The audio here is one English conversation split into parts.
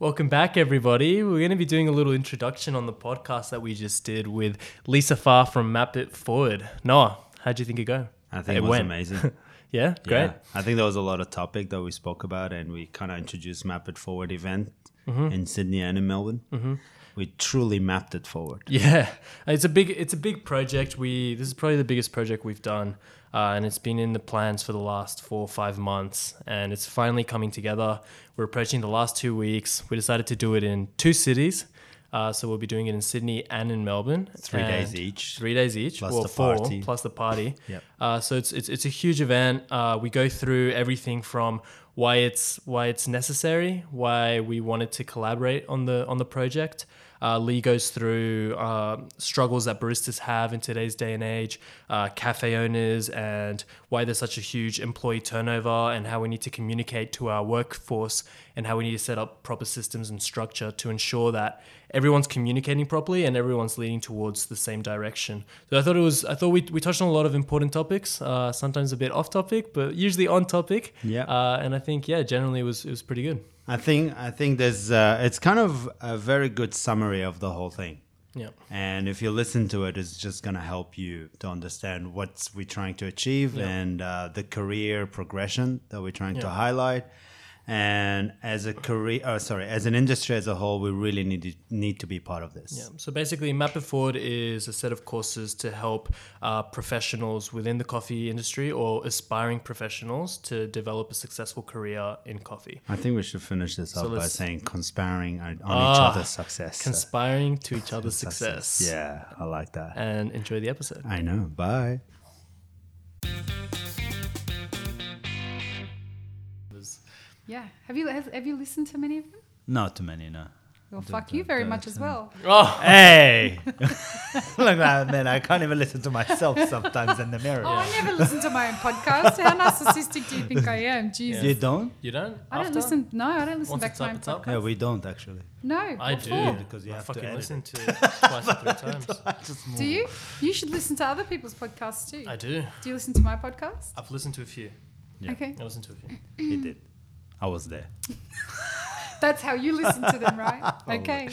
Welcome back, everybody. We're going to be doing a little introduction on the podcast that we just did with Lee Safar from Map It Forward. Noah, how'd you think it go? I think it, was amazing. Yeah, great. Yeah, I think there was a lot of topic that we spoke about, and we kind of introduced Map It Forward event in Sydney and in Melbourne. Mm-hmm. We truly mapped it forward. Yeah, it's a big it's a big project. We this is probably the biggest project we've done, uh, and it's been in the plans for the last four or five months, and it's finally coming together. We're approaching the last two weeks. We decided to do it in two cities, uh, so we'll be doing it in Sydney and in Melbourne. Three days each. Three days each, Plus well, the four party. plus the party. Yep. Uh, so it's, it's it's a huge event. Uh, we go through everything from why it's why it's necessary, why we wanted to collaborate on the on the project. Uh, Lee goes through uh, struggles that baristas have in today's day and age, uh, cafe owners, and why there's such a huge employee turnover, and how we need to communicate to our workforce, and how we need to set up proper systems and structure to ensure that everyone's communicating properly and everyone's leading towards the same direction. So I thought it was, I thought we, we touched on a lot of important topics, uh, sometimes a bit off topic, but usually on topic. Yeah. Uh, and I think, yeah, generally it was, it was pretty good. I think I think there's uh, it's kind of a very good summary of the whole thing. Yeah. And if you listen to it, it's just going to help you to understand what we're trying to achieve Yeah. and uh, the career progression that we're trying to highlight. And as a career, uh, sorry, as an industry as a whole, we really need to, need to be part of this. Yeah. So basically, Map It Forward is a set of courses to help uh, professionals within the coffee industry or aspiring professionals to develop a successful career in coffee. I think we should finish this up by saying conspiring on, Ah, each other's success. Conspiring to each other's success. Yeah, I like that. And enjoy the episode. I know. Bye. Yeah. Have you have, have you listened to many of them? Not too many, no. Well, fuck you very much as well. Oh, Hey! Look at that, man. I can't even listen to myself sometimes in the mirror. Oh, I never listen to my own podcast. How narcissistic do you think I am? Jesus. You don't? you don't? I don't listen. No, I don't listen Once back to my own podcast. Yeah, we don't actually. No, I do. for? Because you I have to listen it. to it twice or three times. Do you? You should listen to other people's podcasts too. I do. Do you listen to my podcast? I've listened to a few. Yeah. Okay. I listened to a few. He did. I was there. That's how you listen to them, right? Okay.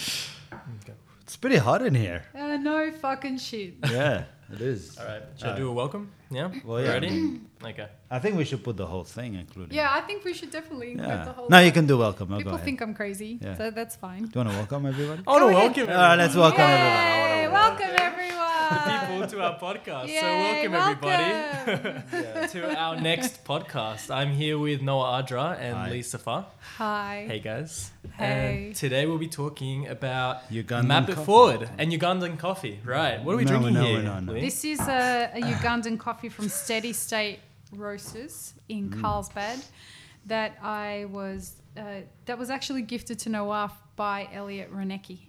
It's pretty hot in here. Uh, no fucking shit. Yeah, it is. All right. Should I do a welcome? Yeah. Well, yeah. Ready? Okay. I think we should put the whole thing, including. Yeah, I think we should definitely include Yeah. the whole. No, you can do welcome. Go People think I'm crazy, Yeah. so that's fine. Do you want to welcome everyone? Oh, no, Go ahead. welcome. All right, let's welcome Yay! everybody. Welcome everyone. People to our podcast. Yay, so welcome, welcome. everybody to our next podcast. I'm here with Noah Adra and Hi. Lee Safar. Hi. Hey guys. Hey. And today we'll be talking about Ugandan Map It coffee. Forward and Ugandan coffee. Right. What are we No, drinking no, here? no, no. Lee? This is a, a Ugandan coffee from Steady State Roasters in Mm. Carlsbad that I was uh, that was actually gifted to Noah by Elliot Renecki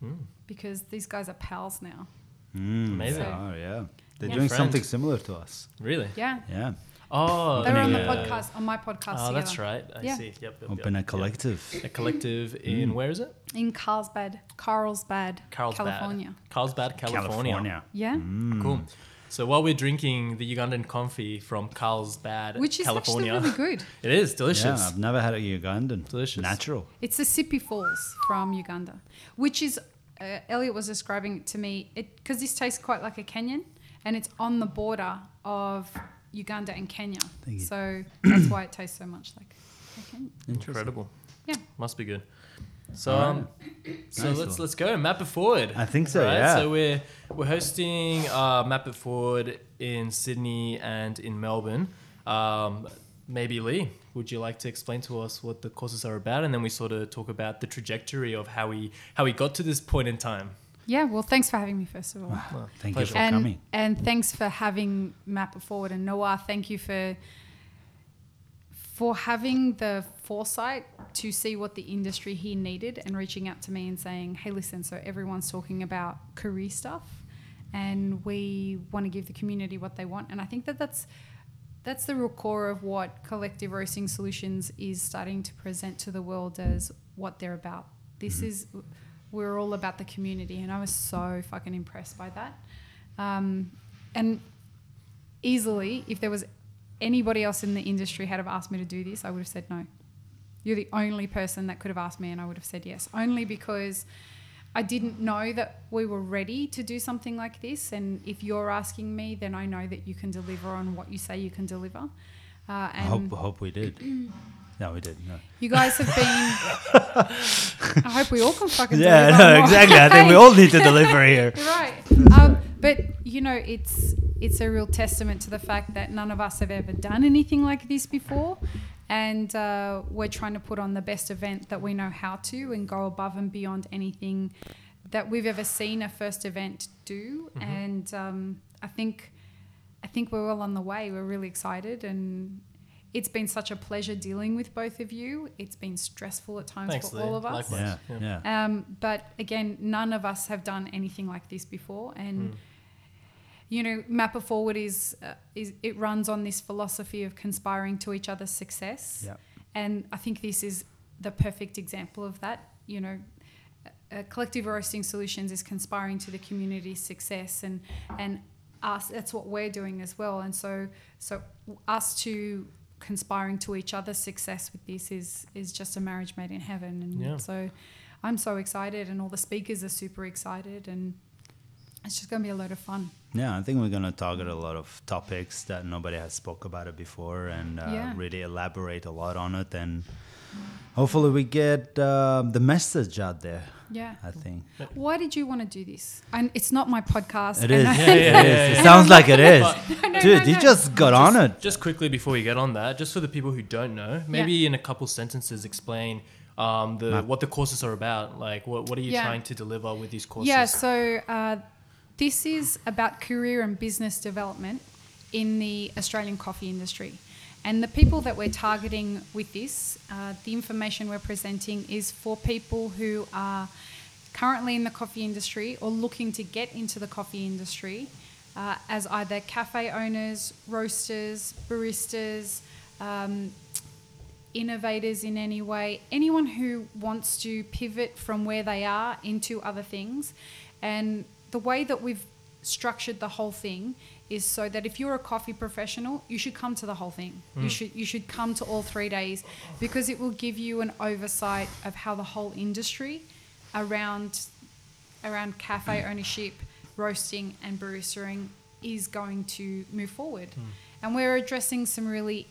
Hmm. because these guys are pals now. Mm, Amazing. they are, yeah. They're Yeah. doing Friend. something similar to us. Really? Yeah, Yeah. Oh, they were on the yeah. podcast on my podcast. Oh, that's right. I Yeah. see. Yep. yep, yep, Open a yep. collective. A collective in where is it? in Carlsbad, Carlsbad, Carlsbad. California. Carlsbad, California. Yeah, Mm. Cool. So while we're drinking the Ugandan coffee from Carlsbad, which is California, actually really good. it is delicious. Yeah, I've never had a Ugandan. Delicious. Natural. It's the Sipi Falls from Uganda, which is uh, Elliot was describing it to me because this tastes quite like a Kenyan, and it's on the border of Uganda and Kenya. Thank you. So that's why it tastes so much like a Kenyan. Incredible. Yeah. Must be good. So, um, so Nice let's one. let's go map it forward. I think so, yeah. So we're we're hosting uh, map it forward in Sydney and in Melbourne. Um, maybe Lee, would you like to explain to us what the courses are about, and then we sort of talk about the trajectory of how we how we got to this point in time. Yeah. Well, thanks for having me first of all. Ah, well, Thank pleasure. you for and, coming. and thanks for having Map It Forward. And Noah, thank you for for having the foresight to see what the industry here needed and reaching out to me and saying, hey, listen, so everyone's talking about career stuff and we want to give the community what they want. And I think that that's that's the real core of what collective roasting solutions is starting to present to the world as what they're about. This is we're all about the community, and I was so fucking impressed by that. Um, and easily, if there was anybody else in the industry had have asked me to do this, I would have said no. You're the only person that could have asked me, and I would have said yes, only because I didn't know that we were ready to do something like this. And if you're asking me, then I know that you can deliver on what you say you can deliver. Uh, I and hope, hope we did. no, we did. No. you guys have been. I hope we all can fucking Yeah, no, exactly. I think we all need to deliver here. right. Um, but you know, it's it's a real testament to the fact that none of us have ever done anything like this before, and uh, we're trying to put on the best event that we know how to and go above and beyond anything that we've ever seen a first event do. And um, I think I think we're all on the way. We're really excited and. It's been such a pleasure dealing with both of you. It's been stressful at times Thanks, for Leah. all of us. Likewise. Yeah, Yeah. yeah. Um, but again, none of us have done anything like this before, and you know, Map It Forward is uh, is it runs on this philosophy of conspiring to each other's success, Yeah. and I think this is the perfect example of that. You know, uh, collective roasting solutions is conspiring to the community's success, and and us that's what we're doing as well. And so so us to conspiring to each other's success with this is is just a marriage made in heaven. And Yeah. so I'm so excited, and all the speakers are super excited, and it's just going to be a lot of fun. Yeah, I think we're going to target a lot of topics that nobody has spoke about it before and uh, Yeah. really elaborate a lot on it. And hopefully we get uh, the message out there, Yeah. I think. Why did you want to do this? And it's not my podcast. It and. I- Yeah, yeah, it yeah, yeah. It sounds like it is. no, Dude, no, you just got on it. Just quickly before we get on that, just for the people who don't know, maybe in a couple sentences explain um, the what the courses are about. Like, what, what are you Yeah. trying to deliver with these courses? Yeah, so uh, this is about career and business development in the Australian coffee industry. And the people that we're targeting with this, uh, the information we're presenting is for people who are currently in the coffee industry or looking to get into the coffee industry uh, as either cafe owners, roasters, baristas, um, innovators in any way, anyone who wants to pivot from where they are into other things. And the way that we've structured the whole thing is so that if you're a coffee professional, you should come to the whole thing. You hmm. should you should come to all 3 days because it will give you an oversight of how the whole industry around around cafe hmm. ownership, roasting and baristering is going to move forward. Hmm. And we're addressing some really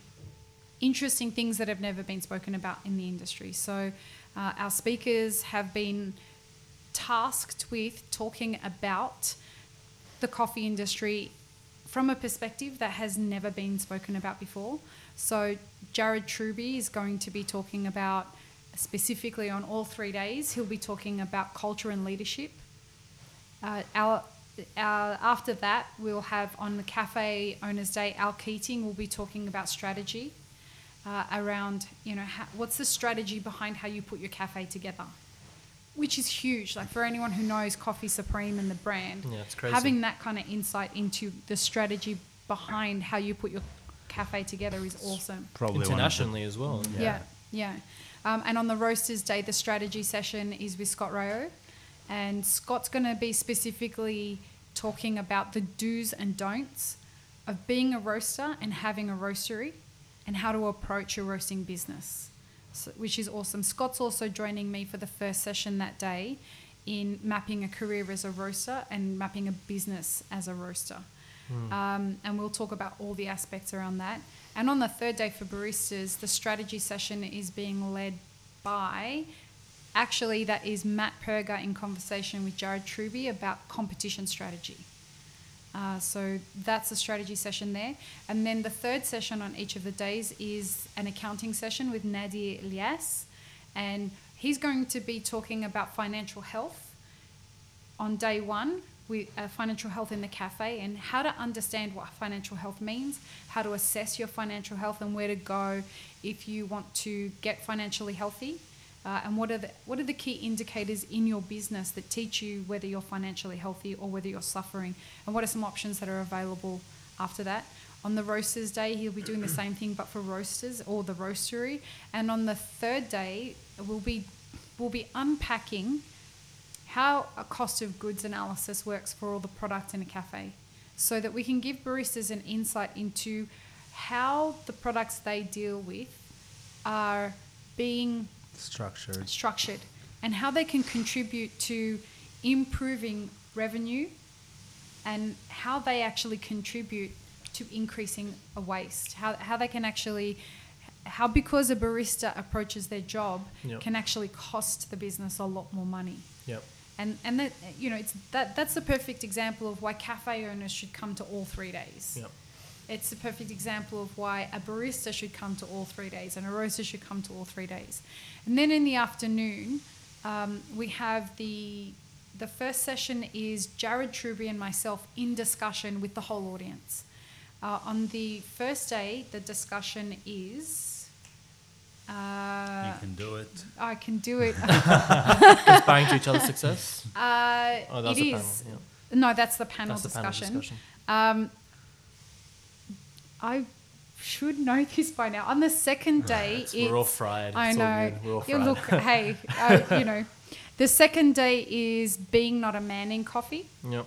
interesting things that have never been spoken about in the industry. So, uh, our speakers have been tasked with talking about the coffee industry from a perspective that has never been spoken about before. So, Jared Truby is going to be talking about specifically on all three days, he'll be talking about culture and leadership. Uh, our, after that, we'll have on the Cafe Owners Day, Al Keating will be talking about strategy uh, around, you know, how, what's the strategy behind how you put your cafe together, which is huge. Like for anyone who knows Coffee Supreme and the brand, Yeah, it's crazy. having that kind of insight into the strategy behind how you put your cafe together is awesome. Probably one of the- internationally as well. Yeah, yeah. Um, and on the Roasters Day, the strategy session is with Scott Rao. And Scott's going to be specifically talking about the do's and don'ts of being a roaster and having a roastery and how to approach a roasting business, so, which is awesome. Scott's also joining me for the first session that day in mapping a career as a roaster and mapping a business as a roaster. Um, and we'll talk about all the aspects around that. And on the third day for baristas, the strategy session is being led by, actually, that is Matt Perger in conversation with Jared Truby about competition strategy. Uh, so that's the strategy session there. And then the third session on each of the days is an accounting session with Nadir Elias. And he's going to be talking about financial health on day one with uh, financial health in the cafe and how to understand what financial health means, how to assess your financial health, and where to go if you want to get financially healthy. Uh, and what are the what are the key indicators in your business that teach you whether you're financially healthy or whether you're suffering, and what are some options that are available after that? On the roasters day, he'll be doing the same thing, but for roasters or the roastery. And on the third day, we'll be we'll be unpacking how a cost of goods analysis works for all the product in a cafe so that we can give baristas an insight into how the products they deal with are being Structured. structured and how they can contribute to improving revenue and how they actually contribute to increasing a waste how, how they can actually how because a barista approaches their job Yep. can actually cost the business a lot more money Yep. and and that you know it's that that's the perfect example of why cafe owners should come to all three days Yep. It's a perfect example of why a barista should come to all three days and a roaster should come to all three days. And then in the afternoon, um, we have the the first session is Jared Truby and myself in discussion with the whole audience. Uh, on the first day, the discussion is. Uh, you can do it. I can do it. Inspiring to each other's success. Uh, Oh, that's it the is. panel. No, that's the panel That's the panel discussion. discussion. Um, I should know this by now. On the second day, It's- we're all fried. I It's know. We're all You fried. look, hey, uh, you know, the second day is being not a man in coffee Yep.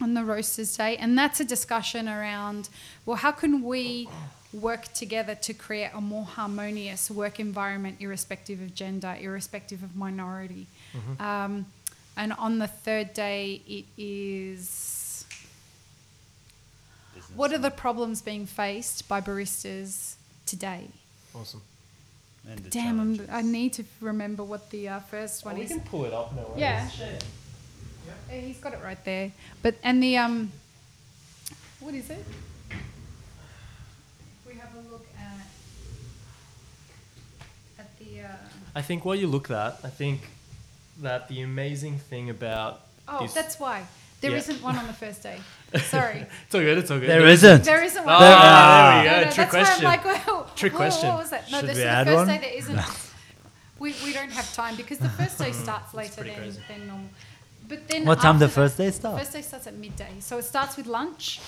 on the roasters day, and that's a discussion around well, how can we work together to create a more harmonious work environment, irrespective of gender, irrespective of minority. Um, and on the third day, it is what are the problems being faced by baristas today? Awesome. And the Damn, I'm. I need to remember what the uh, first one we is. We can pull it up. No worries. Yeah. Uh, He's got it right there. But and the um, what is it? We have a look at at the. Uh, I think while you look that, I think that the amazing thing about oh, this- that's why there Yeah. not one on the first day. Sorry, it's all good. It's all good. There isn't. there isn't one. Ah, No, there we go. no, Trick that's question. why I'm like, well, Trick whoa, question. What was that? No, Should this we is the first one? day there isn't. we, we don't have time because the first day starts later than, crazy. than normal. But then What time the first day starts? First day starts at midday, so it starts with lunch,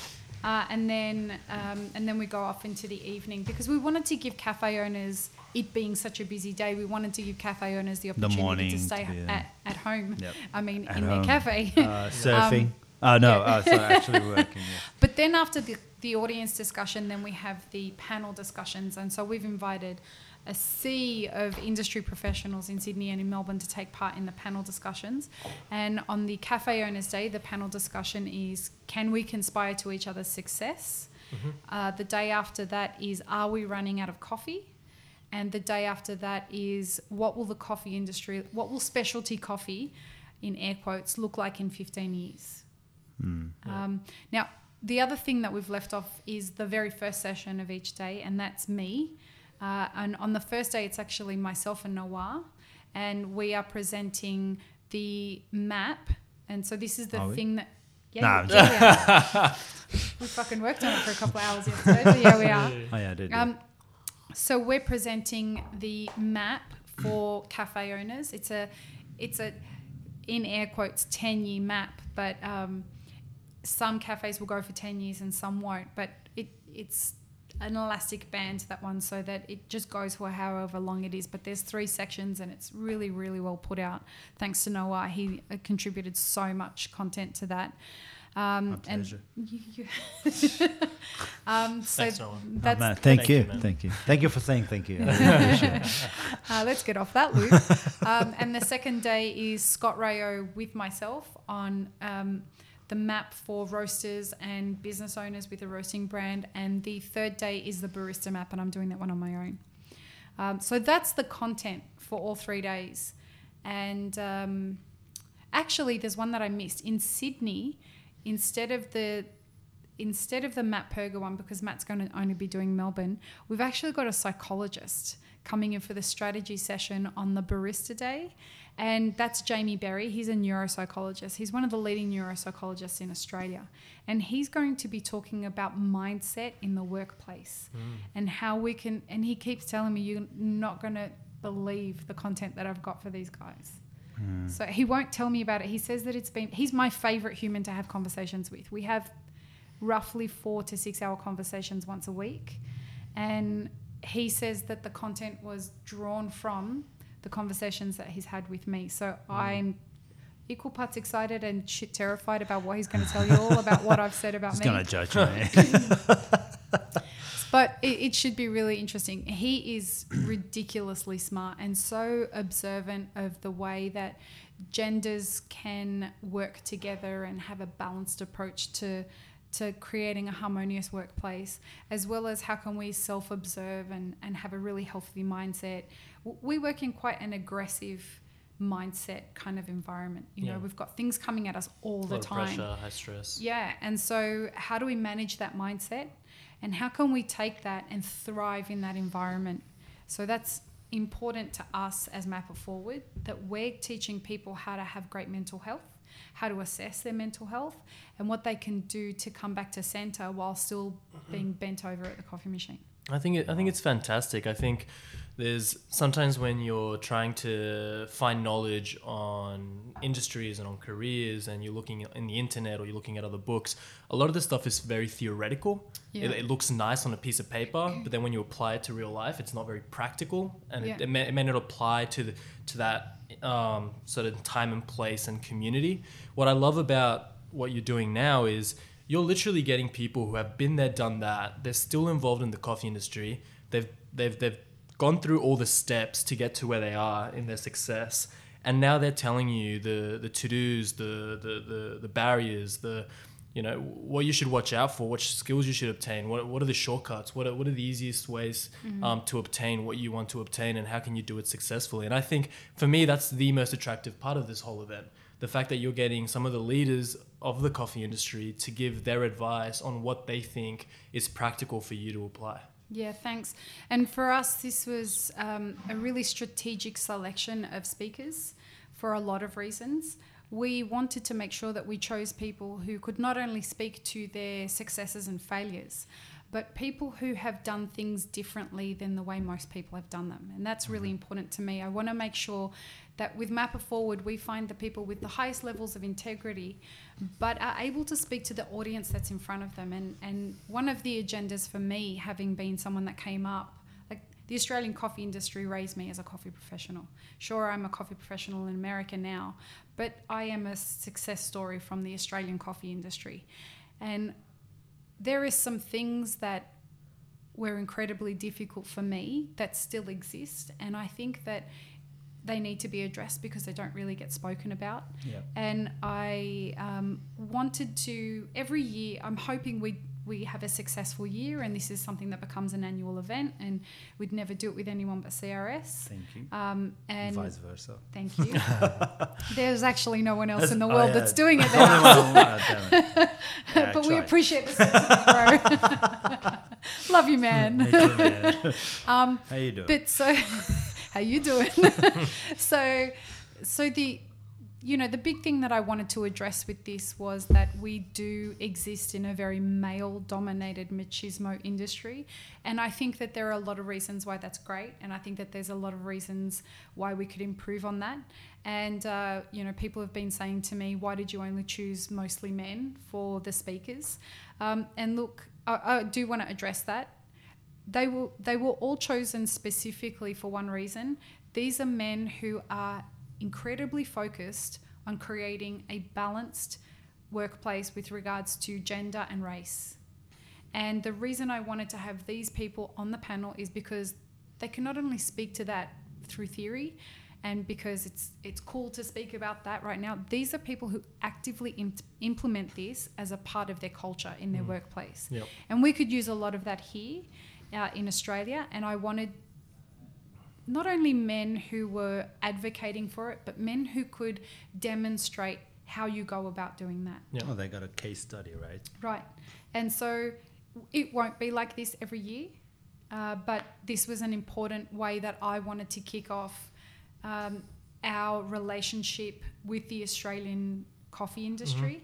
uh, and then um, and then we go off into the evening because we wanted to give cafe owners. It being such a busy day, we wanted to give cafe owners the opportunity morning to stay to be, uh, at, at home. Yep. I mean, At in home. their cafe. Uh, surfing. oh no, yeah. oh, so actually working. Yeah. But then after the, the audience discussion, then we have the panel discussions. And so we've invited a sea of industry professionals in Sydney and in Melbourne to take part in the panel discussions. And on the Cafe Owners Day, the panel discussion is can we conspire to each other's success? Uh, the day after that is are we running out of coffee? And the day after that is what will the coffee industry, what will specialty coffee, in air quotes, look like in 15 years? Um, now, the other thing that we've left off is the very first session of each day, and that's me. Uh, and on the first day, it's actually myself and Noah, and we are presenting the map. And so this is the Are we? thing that. Yeah, Nah, I'm yeah, we we fucking worked on it for a couple of hours yesterday. So yeah, we are. Oh yeah, I did. Um, so we're presenting the map for cafe owners. It's a, it's a, in air quotes, ten year map. But um, some cafes will go for ten years and some won't. But it it's an elastic band to that one, so that it just goes for however long it is. But there's three sections, and it's really really well put out. Thanks to Noah, he uh, contributed so much content to that. Um, My and pleasure. you, you um, so Thanks, Noah. Oh, that's man, thank, Thank you, you, man. thank you, thank you for saying thank you. I really appreciate it. Uh, let's get off that loop. um, and the second day is Scott Rao with myself on um, the map for roasters and business owners with a roasting brand. And the third day is the barista map, and I'm doing that one on my own. Um, so that's the content for all three days. And um, actually, there's one that I missed in Sydney. Instead of the instead of the Matt Perger one, because Matt's going to only be doing Melbourne, we've actually got a psychologist coming in for the strategy session on the barista day. And that's Jamie Berry. He's a neuropsychologist. He's one of the leading neuropsychologists in Australia. And he's going to be talking about mindset in the workplace hmm. and how we can. And he keeps telling me, you're not going to believe the content that I've got for these guys. Mm. So he won't tell me about it. He says that it's been, he's my favorite human to have conversations with. We have roughly four to six hour conversations once a week. And he says that the content was drawn from the conversations that he's had with me. So mm. I'm equal parts excited and shit terrified about what he's going to tell you all about what I've said about He's me. gonna judge you. man. But but it, it should be really interesting. He is ridiculously smart and so observant of the way that genders can work together and have a balanced approach to to creating a harmonious workplace as well as how can we self-observe and, and have a really healthy mindset we work in quite an aggressive mindset kind of environment you Yeah. know we've got things coming at us all the time pressure, high stress. yeah. And so, how do we manage that mindset? And how can we take that and thrive in that environment? So, that's important to us as Map It Forward that we're teaching people how to have great mental health, how to assess their mental health, and what they can do to come back to center while still mm-hmm. being bent over at the coffee machine. I think it, I think it's fantastic. I think there's sometimes when you're trying to find knowledge on industries and on careers, and you're looking in the internet or you're looking at other books. A lot of this stuff is very theoretical. It, Yeah. it looks nice on a piece of paper, but then when you apply it to real life, it's not very practical, and Yeah. it, it, may, it may not apply to the to that um, sort of time and place and community. What I love about what you're doing now is you're literally getting people who have been there, done that. They're still involved in the coffee industry. They've they've they've gone through all the steps to get to where they are in their success, and now they're telling you the the to dos, the the the the barriers, the you know what you should watch out for, what skills you should obtain, what, what are the shortcuts, what are, what are the easiest ways um, to obtain what you want to obtain, and how can you do it successfully? And I think for me that's the most attractive part of this whole event, the fact that you're getting some of the leaders of the coffee industry to give their advice on what they think is practical for you to apply. Yeah, thanks. And for us, this was um, a really strategic selection of speakers for a lot of reasons. We wanted to make sure that we chose people who could not only speak to their successes and failures, but people who have done things differently than the way most people have done them. And that's really mm-hmm. important to me. I want to make sure that with Map It Forward, we find the people with the highest levels of integrity, but are able to speak to the audience that's in front of them. And, and one of the agendas for me, having been someone that came up, like the Australian coffee industry raised me as a coffee professional. Sure, I'm a coffee professional in America now, but I am a success story from the Australian coffee industry. And there is some things that were incredibly difficult for me that still exist. And I think that they need to be addressed because they don't really get spoken about. And I um, wanted to every year. I'm hoping we we have a successful year, and this is something that becomes an annual event. And we'd never do it with anyone but CRS. Thank you. Um, and Vice versa. thank you. There's actually no one else in the Oh, world yeah. that's doing it. Only There. one- oh, damn it. Yeah, but we appreciate the support, bro. Love you, man. Too, man. Um, How you doing? but so, how you doing? so, so the, you know, the big thing that I wanted to address with this was that we do exist in a very male-dominated machismo industry, and I think that there are a lot of reasons why that's great, and I think that there's a lot of reasons why we could improve on that. And uh, you know, people have been saying to me, "Why did you only choose mostly men for the speakers?" Um, and look, I, I do want to address that they were they were all chosen specifically for one reason. These are men who are incredibly focused on creating a balanced workplace with regards to gender and race. And the reason I wanted to have these people on the panel is because they can not only speak to that through theory and because it's it's cool to speak about that right now. These are people who actively im- implement this as a part of their culture in their workplace. Yep. And we could use a lot of that here uh, in Australia. And I wanted not only men who were advocating for it, but men who could demonstrate how you go about doing that. Yeah. Oh, they got a case study, right? Right. And so it won't be like this every year, uh, but this was an important way that I wanted to kick off um, our relationship with the Australian coffee industry.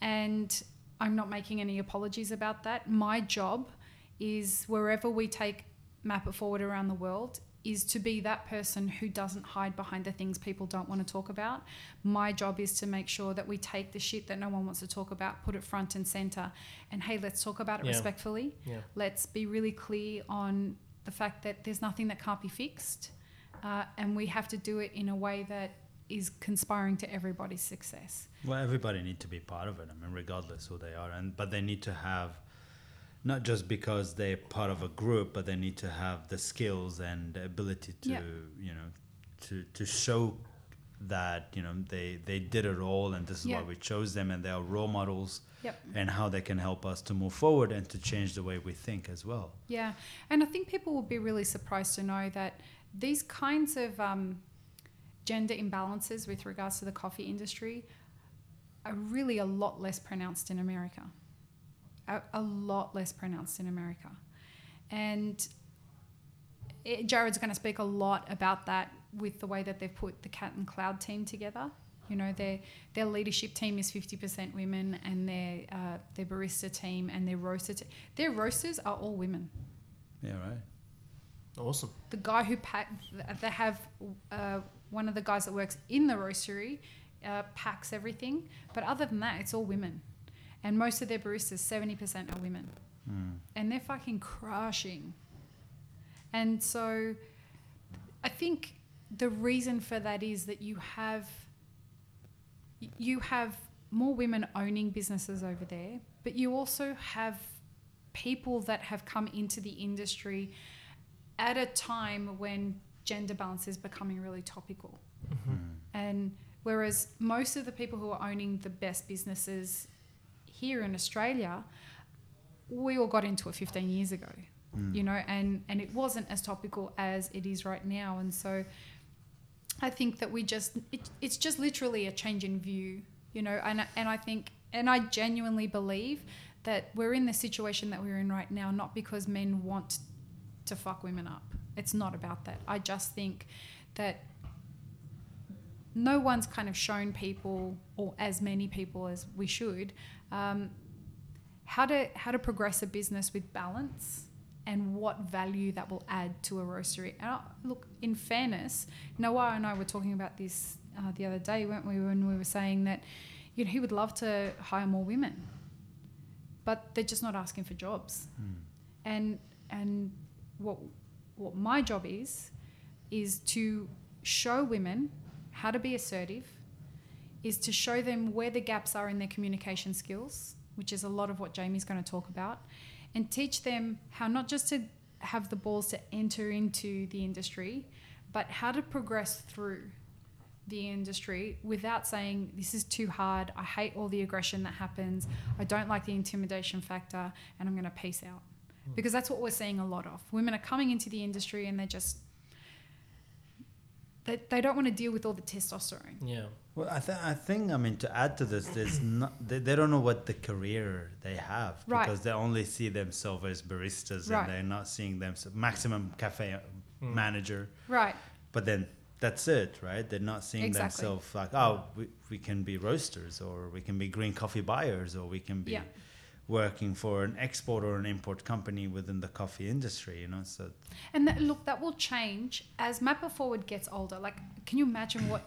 And I'm not making any apologies about that. My job is wherever we take Map It Forward around the world is to be that person who doesn't hide behind the things people don't want to talk about. My job is to make sure that we take the shit that no one wants to talk about, put it front and center, and hey, let's talk about it Yeah. respectfully. Yeah. Let's be really clear on the fact that there's nothing that can't be fixed, uh, and we have to do it in a way that is conspiring to everybody's success. Well, everybody need to be part of it. I mean, regardless who they are, and but they need to have not just because they're part of a group, but they need to have the skills and the ability to, Yeah. you know, to to show that you know they they did it all, and this is Yeah. why we chose them, and they are role models, Yep. and how they can help us to move forward and to change the way we think as well. Yeah, and I think people will be really surprised to know that these kinds of um, gender imbalances with regards to the coffee industry are really a lot less pronounced in America. A, a lot less pronounced in America. And it, Jared's going to speak a lot about that with the way that they've put the Cat and Cloud team together. You know, their their leadership team is fifty percent women, and their uh, their barista team and their roaster te- their roasters are all women. Yeah, right. Awesome. The guy who pack they have uh, one of the guys that works in the roastery uh, packs everything, but other than that, it's all women, and most of their baristas seventy percent are women, hmm. and they're fucking crushing. And so, I think the reason for that is that you have you have more women owning businesses over there, but you also have people that have come into the industry at a time when gender balance is becoming really topical. Mm-hmm. And whereas most of the people who are owning the best businesses here in Australia, we all got into it 15 years ago, mm. you know, and, and it wasn't as topical as it is right now. And so I think that we just, it, it's just literally a change in view, you know, and, and I think, and I genuinely believe that we're in the situation that we're in right now, not because men want to fuck women up. It's not about that. I just think that no one's kind of shown people, or as many people as we should, um, how to how to progress a business with balance and what value that will add to a roastery. And I, look, in fairness, Noah and I were talking about this uh, the other day, weren't we? When we were saying that, you know, he would love to hire more women, but they're just not asking for jobs. And and what what my job is is to show women how to be assertive, is to show them where the gaps are in their communication skills, which is a lot of what Jamie's going to talk about, and teach them how not just to have the balls to enter into the industry, but how to progress through the industry without saying this is too hard. I hate all the aggression that happens. I don't like the intimidation factor, and I'm going to peace out. Hmm. Because that's what we're seeing a lot of. Women are coming into the industry and they're just they, they don't want to deal with all the testosterone. Yeah. Well, I, th- I think, I mean, to add to this, there's not, they, they don't know what the career they have Right. because they only see themselves as baristas Right. and they're not seeing them maximum cafe hmm. manager. Right. But then that's it, right? They're not seeing Exactly. themselves like, oh, we, we can be roasters or we can be green coffee buyers or we can be Yeah. working for an export or an import company within the coffee industry, you know? So, And that, look, that will change as Map It Forward gets older. Like, can you imagine what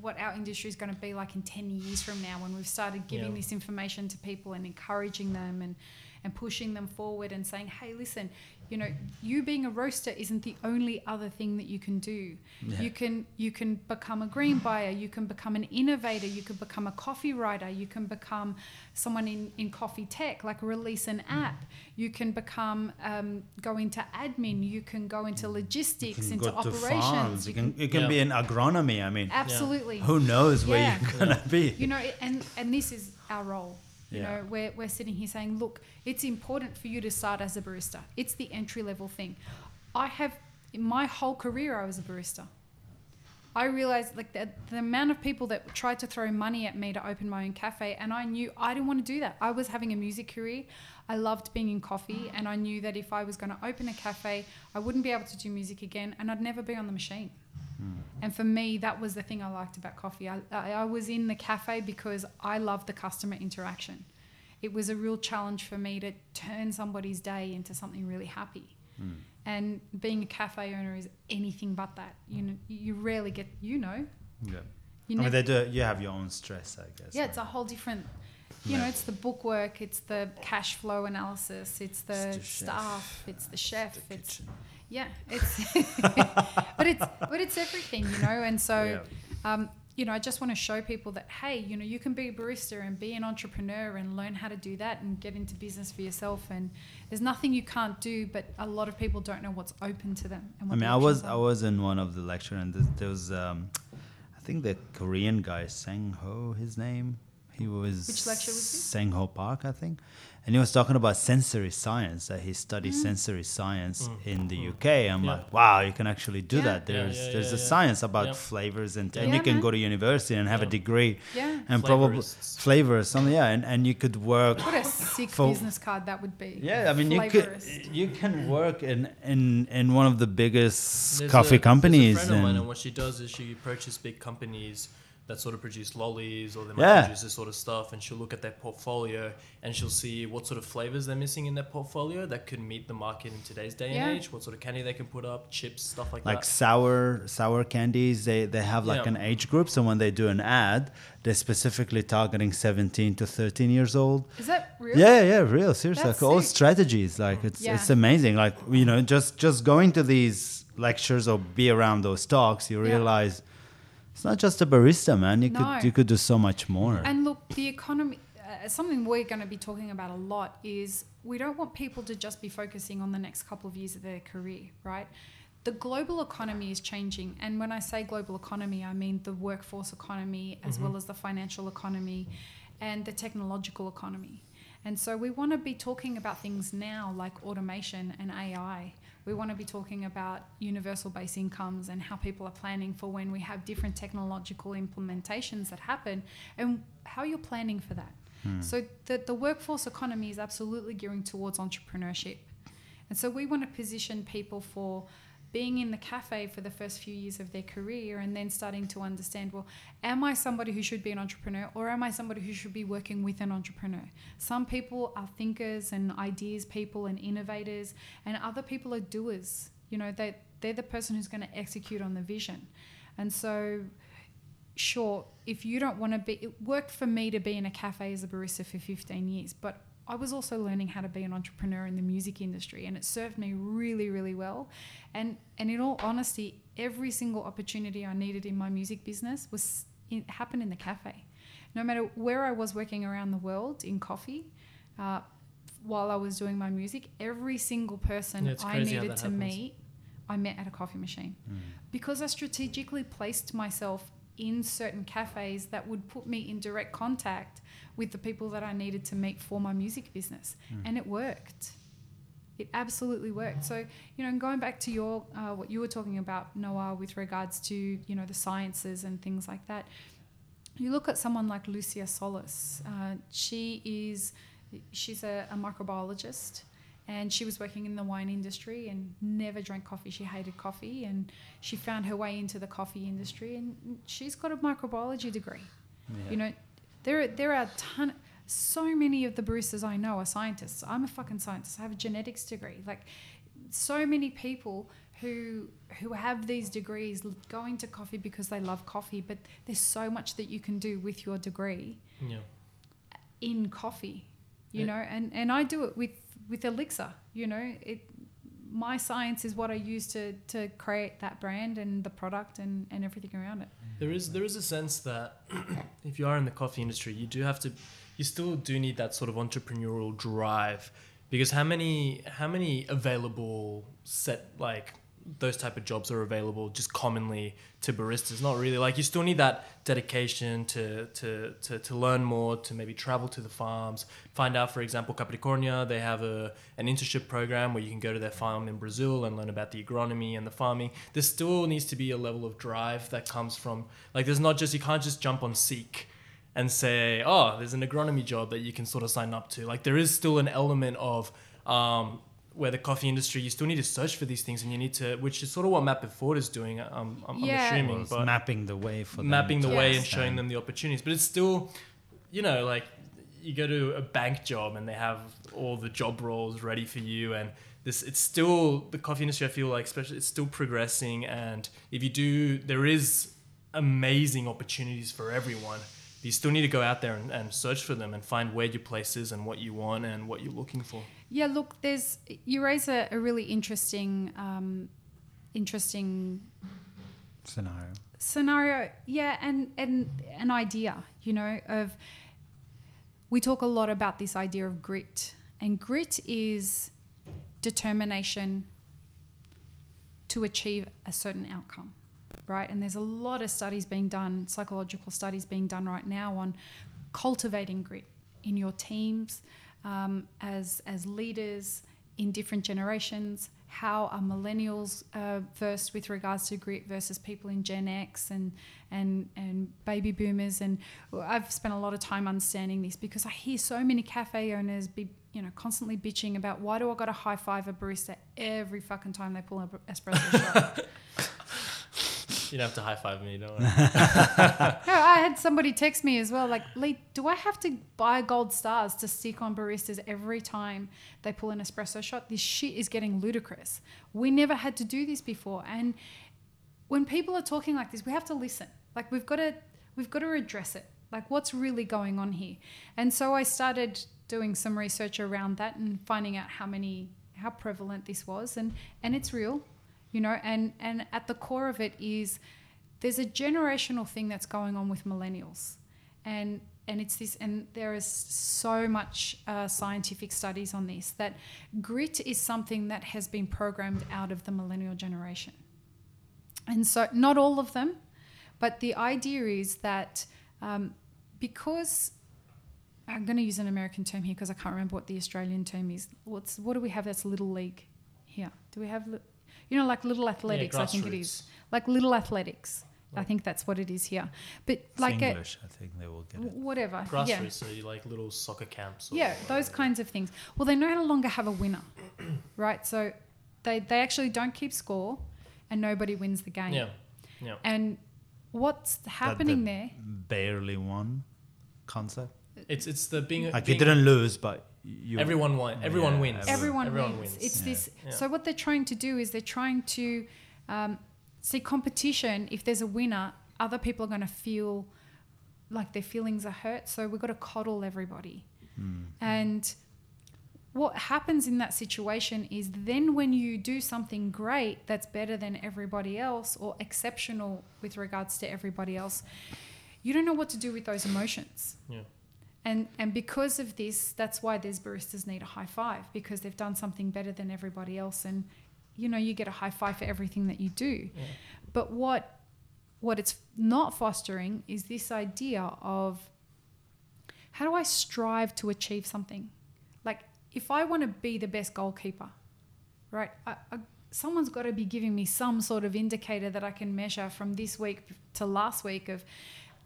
what our industry is going to be like in 10 years from now when we've started giving Yeah. this information to people and encouraging them and, and pushing them forward and saying, hey, listen, you know, you being a roaster isn't the only other thing that you can do. Yeah. You can you can become a green buyer, you can become an innovator, you can become a coffee writer, you can become someone in, in coffee tech, like release an app. You can become um, go into admin, you can go into you logistics, can into go to operations. farms, you can, you can Yeah. be in agronomy. I mean, Absolutely. who knows where Yeah. you're going to be? You know, and and this is our role. You Yeah. know, we're, we're sitting here saying, look, it's important for you to start as a barista. It's the entry level thing. I have, in my whole career, I was a barista. I realized like the, the amount of people that tried to throw money at me to open my own cafe, and I knew I didn't want to do that. I was having a music career. I loved being in coffee, and I knew that if I was going to open a cafe, I wouldn't be able to do music again, and I'd never be on the machine. Hmm. And for me, that was the thing I liked about coffee. I, I, was in the cafe because I loved the customer interaction. It was a real challenge for me to turn somebody's day into something really happy. Hmm. And being a cafe owner is anything but that. You hmm. know, you rarely get, you know, Yeah. you I mean, they do. You have your own stress, I guess. yeah, it's a whole different. You know, it's the bookwork, it's the cash flow analysis, it's the, It's the chef. staff, it's the chef, the it's. Yeah, it's but it's but it's everything, you know. And so, Yeah. um, you know, I just want to show people that, hey, you know, you can be a barista and be an entrepreneur and learn how to do that and get into business for yourself. And there's nothing you can't do, but a lot of people don't know what's open to them. And I mean, I was options I was in one of the lecture, and th- there was um, I think the Korean guy Sang Ho, his name. He was Which lecture was this? Sang Ho Park, I think, and he was talking about sensory science. That he studied Mm. sensory science Mm. in the Mm. UK. I'm Yeah. like, wow, you can actually do Yeah. that. Yeah, There's yeah, there's yeah, a science about Yep. flavors, and, Yeah, and you can man. go to university and have a degree Yeah. and probably flavors, something, yeah, and, and you could work What a sick For- business card that would be. yeah, I mean, you could you can work in in in one of the biggest There's coffee a, companies. There's a friend of mine, and- and what she does is she approaches big companies that sort of produce lollies or they might Yeah. produce this sort of stuff, and she'll look at their portfolio and she'll see what sort of flavors they're missing in their portfolio that could meet the market in today's day Yeah. and age. What sort of candy they can put up, chips, stuff like, like that. Like sour sour candies they they have like Yeah. an age group so when they do an ad they're specifically targeting 17 to 13 years old Is that real? yeah yeah real seriously That's like all strategies like it's Yeah. it's amazing like you know just just going to these lectures or be around those talks you Yeah. realize it's not just a barista man you No. could you could do so much more And look, the economy, uh, something we're going to be talking about a lot is we don't want people to just be focusing on the next couple of years of their career, right? The global economy is changing. And when I say global economy, I mean the workforce economy as Mhm. well as the financial economy and the technological economy. And so we want to be talking about things now like automation and AI. We want to be talking about universal base incomes and how people are planning for when we have different technological implementations that happen and how you're planning for that. Hmm. So the, the workforce economy is absolutely gearing towards entrepreneurship. And so we want to position people for being in the cafe for the first few years of their career and then starting to understand well, am I somebody who should be an entrepreneur or am I somebody who should be working with an entrepreneur? Some people are thinkers and ideas people and innovators, and other people are doers. You know, they, they're the person who's going to execute on the vision. And so, sure, if you don't want to be, it worked for me to be in a cafe as a barista for 15 years, but I was also learning how to be an entrepreneur in the music industry, and it served me really, really well. And and in all honesty, every single opportunity I needed in my music business was in, happened in the cafe. No matter where I was working around the world in coffee, uh, while I was doing my music, every single person Yeah, I needed to happens. meet, I met at a coffee machine because I strategically placed myself in certain cafes that would put me in direct contact with the people that I needed to meet for my music business, and it worked. It absolutely worked. So you know, and going back to your uh, what you were talking about, Noah, with regards to you know the sciences and things like that. You look at someone like Lucia Solis. Uh, she is, she's a, a microbiologist and she was working in the wine industry and never drank coffee. She hated coffee, and she found her way into the coffee industry, and she's got a microbiology degree. You know, there there are a ton. So many of the baristas I know are scientists. I'm a fucking scientist. I have a genetics degree. Like, so many people who who have these degrees go into coffee because they love coffee, but there's so much that you can do with your degree yeah. in coffee, you Yeah. know, and, and I do it with, with Elixir, you know, it, my science is what I use to, to create that brand and the product and, and everything around it. There is there is a sense that if you are in the coffee industry, you do have to, you still do need that sort of entrepreneurial drive, because how many how many available set like those type of jobs are available just commonly to baristas? Not really. Like you still need that dedication to to to, to learn more, to maybe travel to the farms, find out. For example, Capricornia, they have a an internship program where you can go to their farm in Brazil and learn about the agronomy and the farming. There still needs to be a level of drive that comes from like there's not just you can't just jump on Seek and say, oh, there's an agronomy job that you can sort of sign up to. Like there is still an element of um, where the coffee industry, you still need to search for these things and you need to, which is sort of what Map It Forward is doing. Um, I'm, Yeah. I'm assuming, Well, but mapping the way for them mapping the to way and showing them the opportunities. But it's still, you know, like you go to a bank job and they have all the job roles ready for you and this it's still the coffee industry I feel like especially it's still progressing and if you do there is amazing opportunities for everyone. You still need to go out there and, and search for them and find where your place is and what you want and what you're looking for. Yeah, look, there's you raise a, a really interesting, um, interesting scenario. scenario, yeah, and and an idea, you know, of we talk a lot about this idea of grit, and grit is determination to achieve a certain outcome, right? And there's a lot of studies being done, psychological studies being done right now on cultivating grit in your teams, um, as as leaders in different generations. How are millennials uh, versed with regards to grit versus people in Gen X and and and baby boomers? And I've spent a lot of time understanding this because I hear so many cafe owners be you know constantly bitching about why do I got to high five a barista every fucking time they pull an espresso shot. You don't have to high five me, don't worry. No, I had somebody text me as well, like, Lee, do I have to buy gold stars to stick on baristas every time they pull an espresso shot? This shit is getting ludicrous. We never had to do this before. And when people are talking like this, we have to listen. Like we've got to we've got to address it. Like what's really going on here? And so I started doing some research around that and finding out how many how prevalent this was and and it's real you know and and at the core of it is there's a generational thing that's going on with millennials. And and it's this and there is so much uh, scientific studies on this that grit is something that has been programmed out of the millennial generation. And so not all of them but the idea is that um, because i'm going to use an american term here because i can't remember what the australian term is. What's what do we have that's little league here? Do we have you know like little athletics i think it is like little athletics i think that's what it is here but It's like English, I think they will get it. whatever Grassroots, yeah so you like little soccer camps. Or yeah those kinds of things well they no longer have a winner right so they they actually don't keep score and nobody wins the game Yeah, yeah. and what's That happening the there Barely won concept. Uh, it's it's the being. Like being you didn't lose, but you. Everyone won. Everyone Yeah, wins. everyone, Everyone wins. wins. It's Yeah. this. Yeah. So what they're trying to do is they're trying to um, see competition. If there's a winner, other people are going to feel like their feelings are hurt. So we've got to coddle everybody. Hmm. And what happens in that situation is then when you do something great that's better than everybody else or exceptional with regards to everybody else, you don't know what to do with those emotions. Yeah. And and because of this, that's why these baristas need a high five because they've done something better than everybody else, and you know you get a high five for everything that you do. Yeah. But what what it's not fostering is this idea of how do I strive to achieve something? Like if I want to be the best goalkeeper, right? I, I, someone's got to be giving me some sort of indicator that I can measure from this week to last week of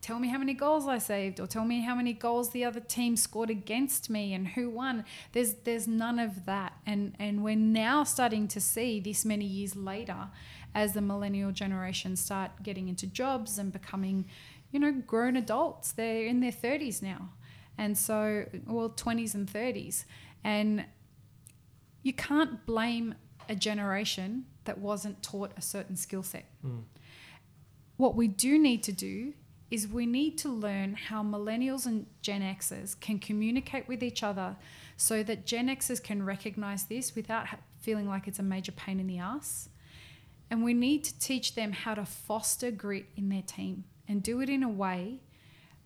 tell me how many goals I saved or tell me how many goals the other team scored against me and who won. There's there's none of that. And and we're now starting to see this many years later as the millennial generation start getting into jobs and becoming, you know, grown adults. They're in their 30s now. And so well 20s and 30s. And you can't blame a generation that wasn't taught a certain skill set. Hmm. What we do need to do is we need to learn how millennials and Gen Xers can communicate with each other so that Gen Xers can recognize this without feeling like it's a major pain in the ass. And we need to teach them how to foster grit in their team and do it in a way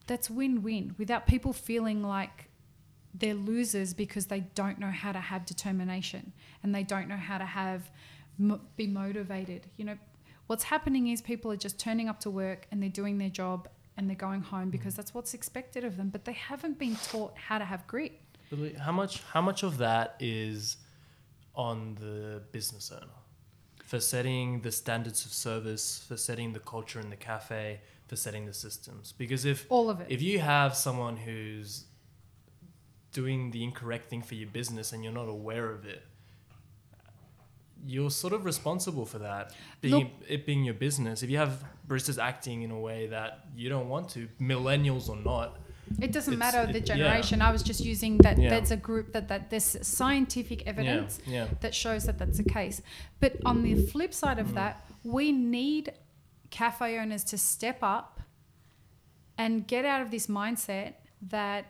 that's win win without people feeling like they're losers because they don't know how to have determination and they don't know how to have be motivated. You know, what's happening is people are just turning up to work and they're doing their job and they're going home because mm. that's what's expected of them, but they haven't been taught how to have grit. How much how much of that is on the business owner for setting the standards of service, for setting the culture in the cafe, for setting the systems? Because if All of it. if you have someone who's doing the incorrect thing for your business and you're not aware of it, you're sort of responsible for that. Being it being your business. If you have baristas acting in a way that you don't want to, millennials or not, It doesn't matter the it- yeah. generation. I was just using that. Yeah. That's a group that that there's scientific evidence yeah, that shows that that's the case. But on the flip side Mm. of that, we need cafe owners to step up and get out of this mindset that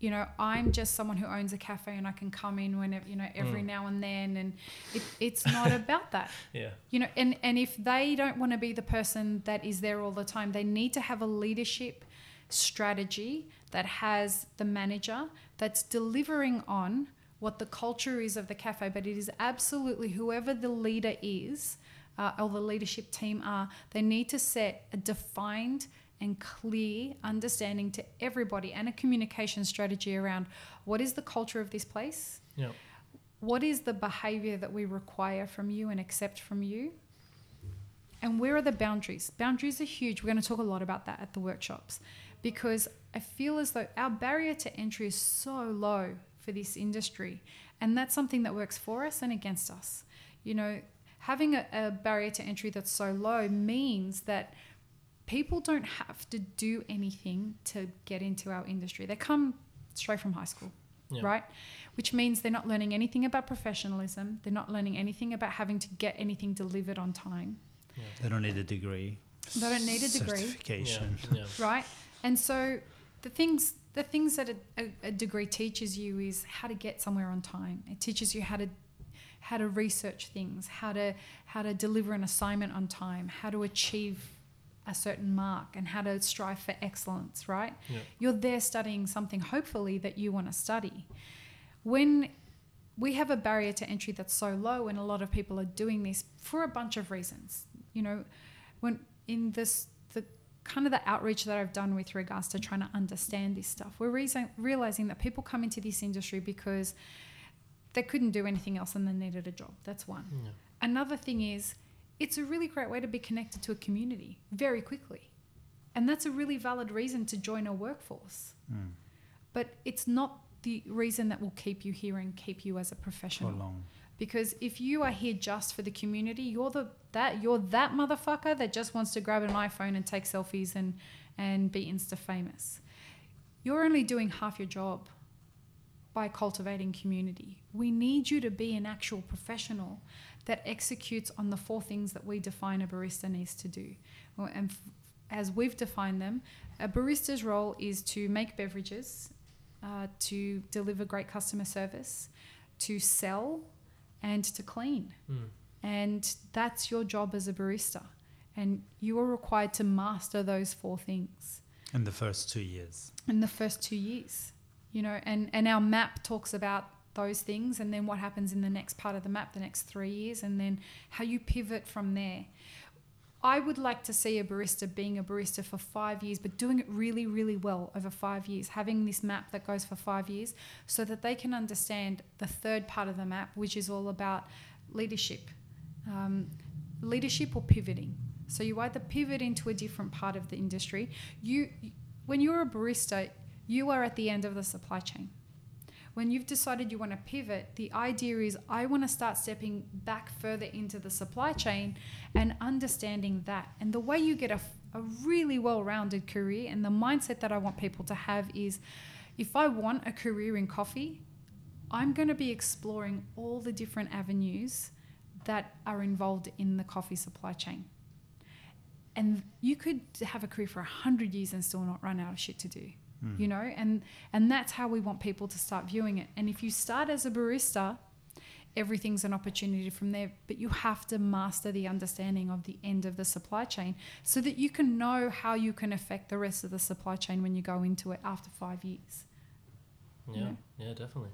you know, I'm just someone who owns a cafe and I can come in whenever, you know, every Mm. now and then. And it, it's not about that. Yeah. You know, and, and if they don't want to be the person that is there all the time, they need to have a leadership strategy that has the manager that's delivering on what the culture is of the cafe, but it is absolutely whoever the leader is uh, or the leadership team are, they need to set a defined and clear understanding to everybody and a communication strategy around what is the culture of this place, Yeah. what is the behavior that we require from you and accept from you? And where are the boundaries? Boundaries are huge. We're going to talk a lot about that at the workshops. Because i feel as though our barrier to entry is so low for this industry and that's something that works for us and against us. You know having a, a barrier to entry that's so low means that people don't have to do anything to get into our industry they come straight from high school Yeah. right? Which means they're not learning anything about professionalism. They're not learning anything about having to get anything delivered on time, They don't need a degree. They don't need a degree. Certification. Yeah. yeah. right? And so the things the things that a, a, a degree teaches you is how to get somewhere on time. It teaches you how to how to research things, how to how to deliver an assignment on time, how to achieve a certain mark and how to strive for excellence, right? Yeah. You're there studying something hopefully that you want to study. When we have a barrier to entry that's so low and a lot of people are doing this for a bunch of reasons. You know, when in this the kind of the outreach that I've done with regards to trying to understand this stuff, we're reason, realizing that people come into this industry because they couldn't do anything else and they needed a job. That's one. Yeah. Another thing is, it's a really great way to be connected to a community very quickly. And that's a really valid reason to join a workforce. Mm. But it's not the reason that will keep you here and keep you as a professional. For long. Because if you are here just for the community, you're the that you're that motherfucker that just wants to grab an iPhone and take selfies and and be insta famous. You're only doing half your job by cultivating community. We need you to be an actual professional that executes on the four things that we define a barista needs to do. And f- as we've defined them, a barista's role is to make beverages, uh, to deliver great customer service, to sell, and to clean. Mm. And that's your job as a barista. And you are required to master those four things In the first two years. in the first two years. You know, and, and our map talks about those things and then what happens in the next part of the map, the next three years, and then how you pivot from there. I would like to see a barista being a barista for five years, but doing it really, really well over five years, having this map that goes for five years so that they can understand the third part of the map, which is all about leadership. Um, leadership or pivoting. So you either pivot into a different part of the industry. You, when you're a barista, you are at the end of the supply chain. When you've decided you want to pivot, the idea is I want to start stepping back further into the supply chain and understanding that. And the way you get a, a really well rounded career and the mindset that I want people to have is if I want a career in coffee, I'm going to be exploring all the different avenues that are involved in the coffee supply chain. And you could have a career for 100 years and still not run out of shit to do Mm. you know and and that's how we want people to start viewing it and if you start as a barista everything's an opportunity from there but you have to master the understanding of the end of the supply chain so that you can know how you can affect the rest of the supply chain when you go into it after 5 years Yeah. Yeah. Yeah. Definitely.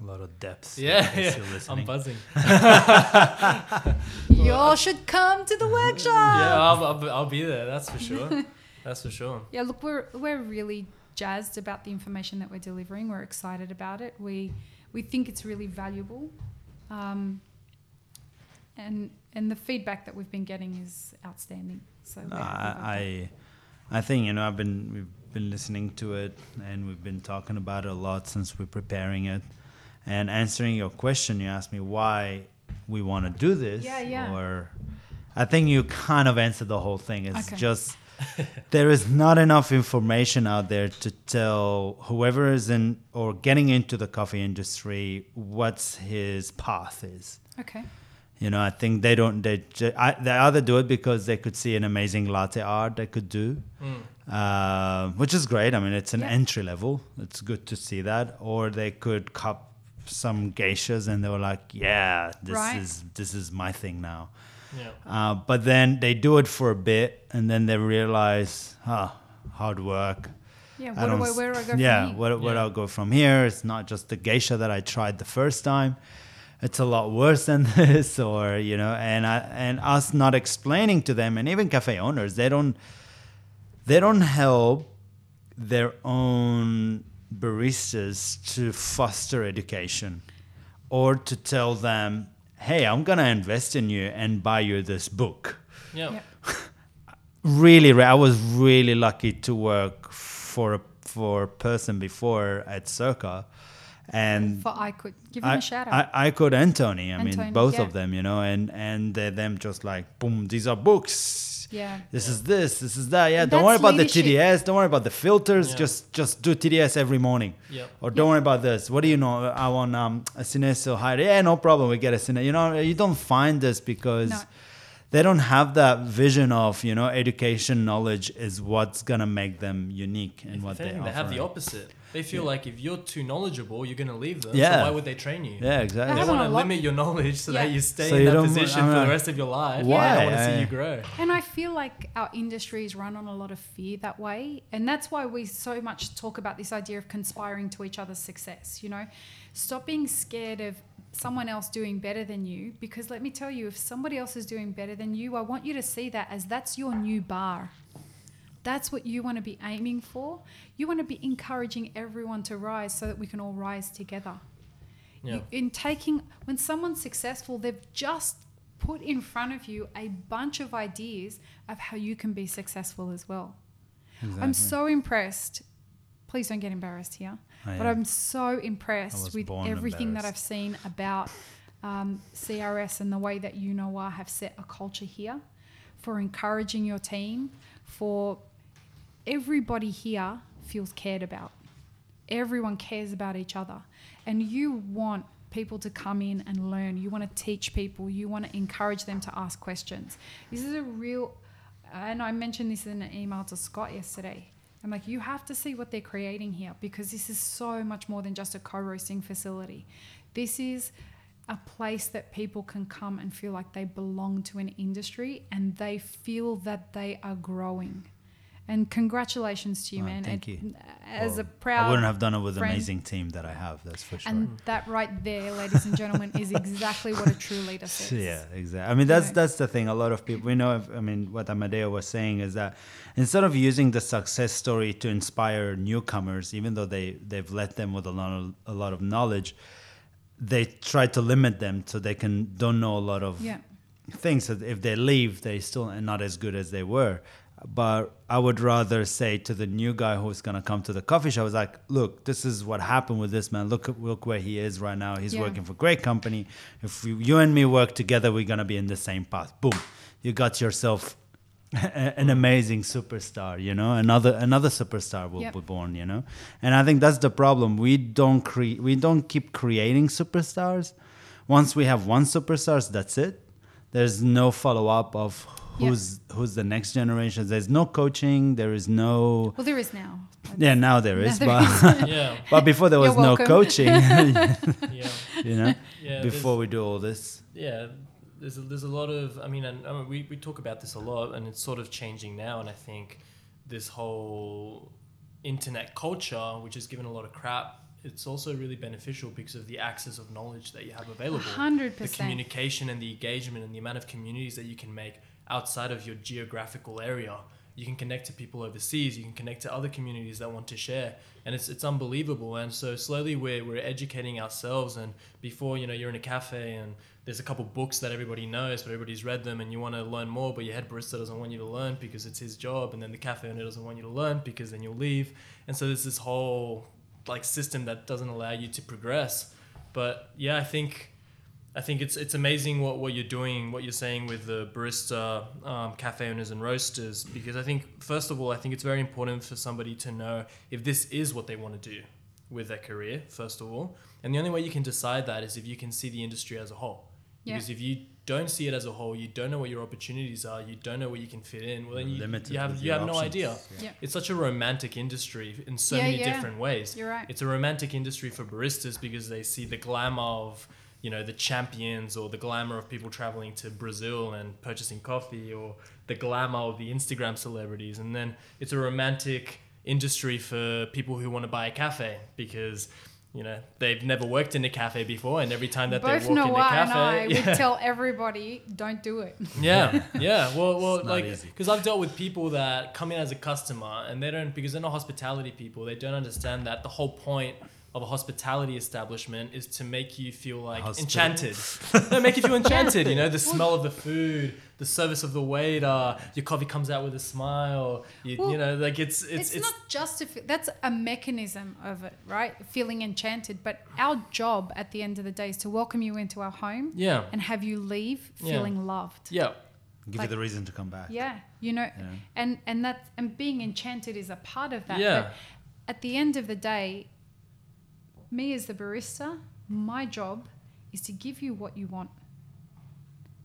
A lot of depth. Yeah. yeah. you're I'm buzzing. you all should come to the workshop yeah. I'll, I'll, I'll be there. That's for sure. That's for sure. Yeah, look, we're we're really jazzed about the information that we're delivering. We're excited about it. We we think it's really valuable, um, and and the feedback that we've been getting is outstanding. So No, we're happy about that. I, I, I think you know I've been we've been listening to it and we've been talking about it a lot since we're preparing it, and answering your question. You asked me why we want to do this. Yeah, yeah. Or, I think you kind of answered the whole thing. It's Okay. just there is not enough information out there to tell whoever is in or getting into the coffee industry what's his path is okay. You know, I think they don't. They ju- I, they either do it because they could see an amazing latte art they could do, uh, which is great. I mean, it's an Yeah. entry level. It's good to see that. Or they could cup some geishas and they were like, "Yeah, this Right. is this is my thing now." Yeah. Uh, but then they do it for a bit and then they realize, huh, hard work. Yeah, I where do don't I, s- where do I go yeah, from here? where, where Yeah. I go from here? It's not just the geisha that I tried the first time. It's a lot worse than this, or you know, and I and us not explaining to them, and even cafe owners, they don't they don't help their own baristas to foster education or to tell them, hey, I'm gonna invest in you and buy you this book Yeah. Yep. really I was really lucky to work for a for a person before at Circa and For I could give him I, a shout out. I, I could and Tony. I And mean Tony, both yeah. of them, you know, and and them just like boom, these are books. Yeah. This is this, this is that. Yeah, don't worry about leadership. the TDS. Don't worry about the filters. Yeah. Just just do TDS every morning. Yeah. Or don't worry about this. What do you know? I want um, a Synesso hide. Yeah, no problem. We get a Cine. You know, you don't find this because No. They don't have that vision of you know education knowledge is what's gonna make them unique and what they anything, they offer. have the opposite. They feel like if you're too knowledgeable, you're going to leave them. Yeah. So why would they train you? Yeah, exactly. They want to limit your knowledge so Yeah. that you stay So in you that position I'm for not- the rest of your life. Why? I want to see you grow. And I feel like our industry is run on a lot of fear that way. And that's why we so much talk about this idea of conspiring to each other's success. You know, stop being scared of someone else doing better than you. Because let me tell you, if somebody else is doing better than you, I want you to see that as that's your new bar. That's what you want to be aiming for. You want to be encouraging everyone to rise so that we can all rise together. Yeah. You, in taking when someone's successful, they've just put in front of you a bunch of ideas of how you can be successful as well. I'm so impressed. Please don't get embarrassed here, I but am. I'm so impressed with everything that. I've seen about um, CRS and the way that you know I have set a culture here for encouraging your team, for everybody here feels cared about. Everyone cares about each other. And you want people to come in and learn. You want to teach people. You want to encourage them to ask questions. This is a real, and I mentioned this in an email to Scott yesterday. I'm like, you have to see what they're creating here because this is so much more than just a co roasting facility. This is a place that people can come and feel like they belong to an industry and they feel that they are growing. And congratulations to you, Oh, man. thank you. As Well, a proud. I wouldn't have done it with the friend. amazing team that I have. That's for sure. And that right there, ladies and gentlemen, is exactly what a true leader says. Yeah, exactly. I mean, that's know. that's the thing. A lot of people, we know. If, I mean, what Amadeo was saying is that instead of using the success story to inspire newcomers, even though they they've let them with a lot of a lot of knowledge, they try to limit them so they can don't know a lot of Yeah. things. That if they leave, they still are not as good as they were. But I would rather say to the new guy who's gonna come to the coffee shop, is like, look, this is what happened with this man. Look, look where he is right now. He's Yeah. working for a great company. If you, you and me work together, we're gonna be in the same path. Boom, you got yourself an amazing superstar. You know, another another superstar will Yep. be born. You know, and I think that's the problem. We don't create. We don't keep creating superstars. Once we have one superstars, that's it. There's no follow up of Yeah. who's who's the next generation. There's no coaching. There is no. Well, there is now. Yeah, now there is, there but Yeah. but before there was no coaching. Yeah. you know, Yeah. before we do all this. yeah there's a, there's a lot of i mean and I mean, we, we talk about this a lot and it's sort of changing now and i think this whole internet culture which is given a lot of crap it's also really beneficial because of the access of knowledge that you have available hundred the percent. communication and the engagement and the amount of communities that you can make outside of your geographical area. You can connect to people overseas. You can connect to other communities that want to share. And it's it's unbelievable. And so slowly we're, we're educating ourselves. And before you know you're in a cafe and there's a couple books that everybody knows but everybody's read them and you want to learn more but your head barista doesn't want you to learn because it's his job. And then the cafe owner doesn't want you to learn because then you'll leave. And so there's this whole like system that doesn't allow you to progress. But yeah i think I think it's it's amazing what, what you're doing, what you're saying with the barista, um, cafe owners, and roasters. Because I think first of all, I think it's very important for somebody to know if this is what they want to do with their career. First of all, and the only way you can decide that is if you can see the industry as a whole. Yeah. Because if you don't see it as a whole, you don't know what your opportunities are, you don't know where you can fit in. Well, then you, you have you your have no idea. Yeah. It's such a romantic industry in so Yeah, many yeah. different ways. You're right. It's a romantic industry for baristas because they see the glamour of you know the champions or the glamour of people traveling to Brazil and purchasing coffee or the glamour of the Instagram celebrities and then it's a romantic industry for people who want to buy a cafe because you know they've never worked in a cafe before and every time that Both they walk in a Noah and I cafe would tell everybody, don't do it. yeah, yeah. Well, well, It's like because I've dealt with people that come in as a customer and they don't because they're not hospitality people. They don't understand that the whole point of a hospitality establishment is to make you feel like Hospital. enchanted. no, make you feel enchanted. You know, the smell of the food, the service of the waiter. Your coffee comes out with a smile. You, Well, you know, like it's It's, it's it's, not just a, that's a mechanism of it, right? Feeling enchanted. But our job at the end of the day is to welcome you into our home yeah, and have you leave Yeah. feeling loved. yeah, Give Like- you the reason to come back. Yeah, you know, Yeah. and and that and being enchanted is a part of that. Yeah. But at the end of the day, me as the barista, my job is to give you what you want,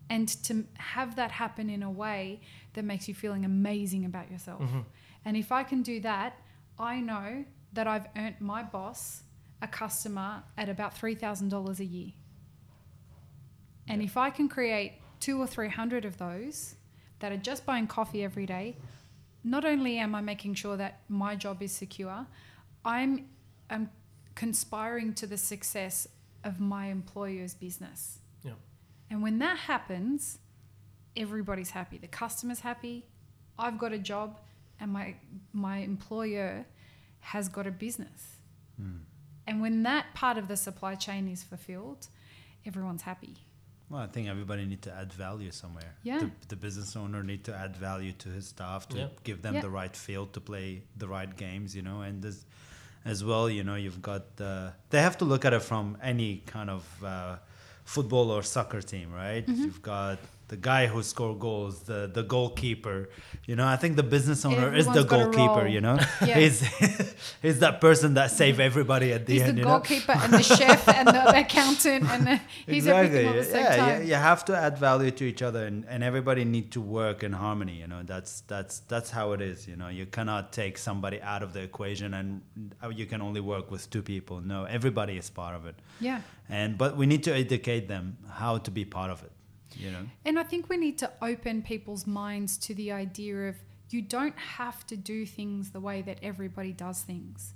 and to have that happen in a way that makes you feeling amazing about yourself. Mm-hmm. And if I can do that, I know that I've earned my boss a customer at about three thousand dollars a year. And if I can create two or three hundred of those that are just buying coffee every day, not only am I making sure that my job is secure, I'm, I'm conspiring to the success of my employer's business. yeah. And when that happens, everybody's happy. The customer's happy. I've got a job, and my my employer has got a business. Hmm. And when that part of the supply chain is fulfilled, everyone's happy. Well, I think everybody need to add value somewhere. Yeah. The, the business owner need to add value to his staff to Yeah. give them Yeah. the right field to play the right games, you know, and this, as well, you know, you've got uh, they have to look at it from any kind of uh, football or soccer team, right? Mm-hmm. You've got the guy who score goals, the the goalkeeper. You know, I think the business owner is the Everyone's got a goalkeeper. You know, Yeah. he's he's that person that save everybody at the He's end. the you know? goalkeeper and the chef and the accountant and the, he's everything at the same yeah, time. You, you have to add value to each other, and, and everybody need to work in harmony. You know, that's that's that's how it is. You know, you cannot take somebody out of the equation, and uh, you can only work with two people. No, everybody is part of it, Yeah. and but we need to educate them how to be part of it. You know, And I think we need to open people's minds to the idea of you don't have to do things the way that everybody does things.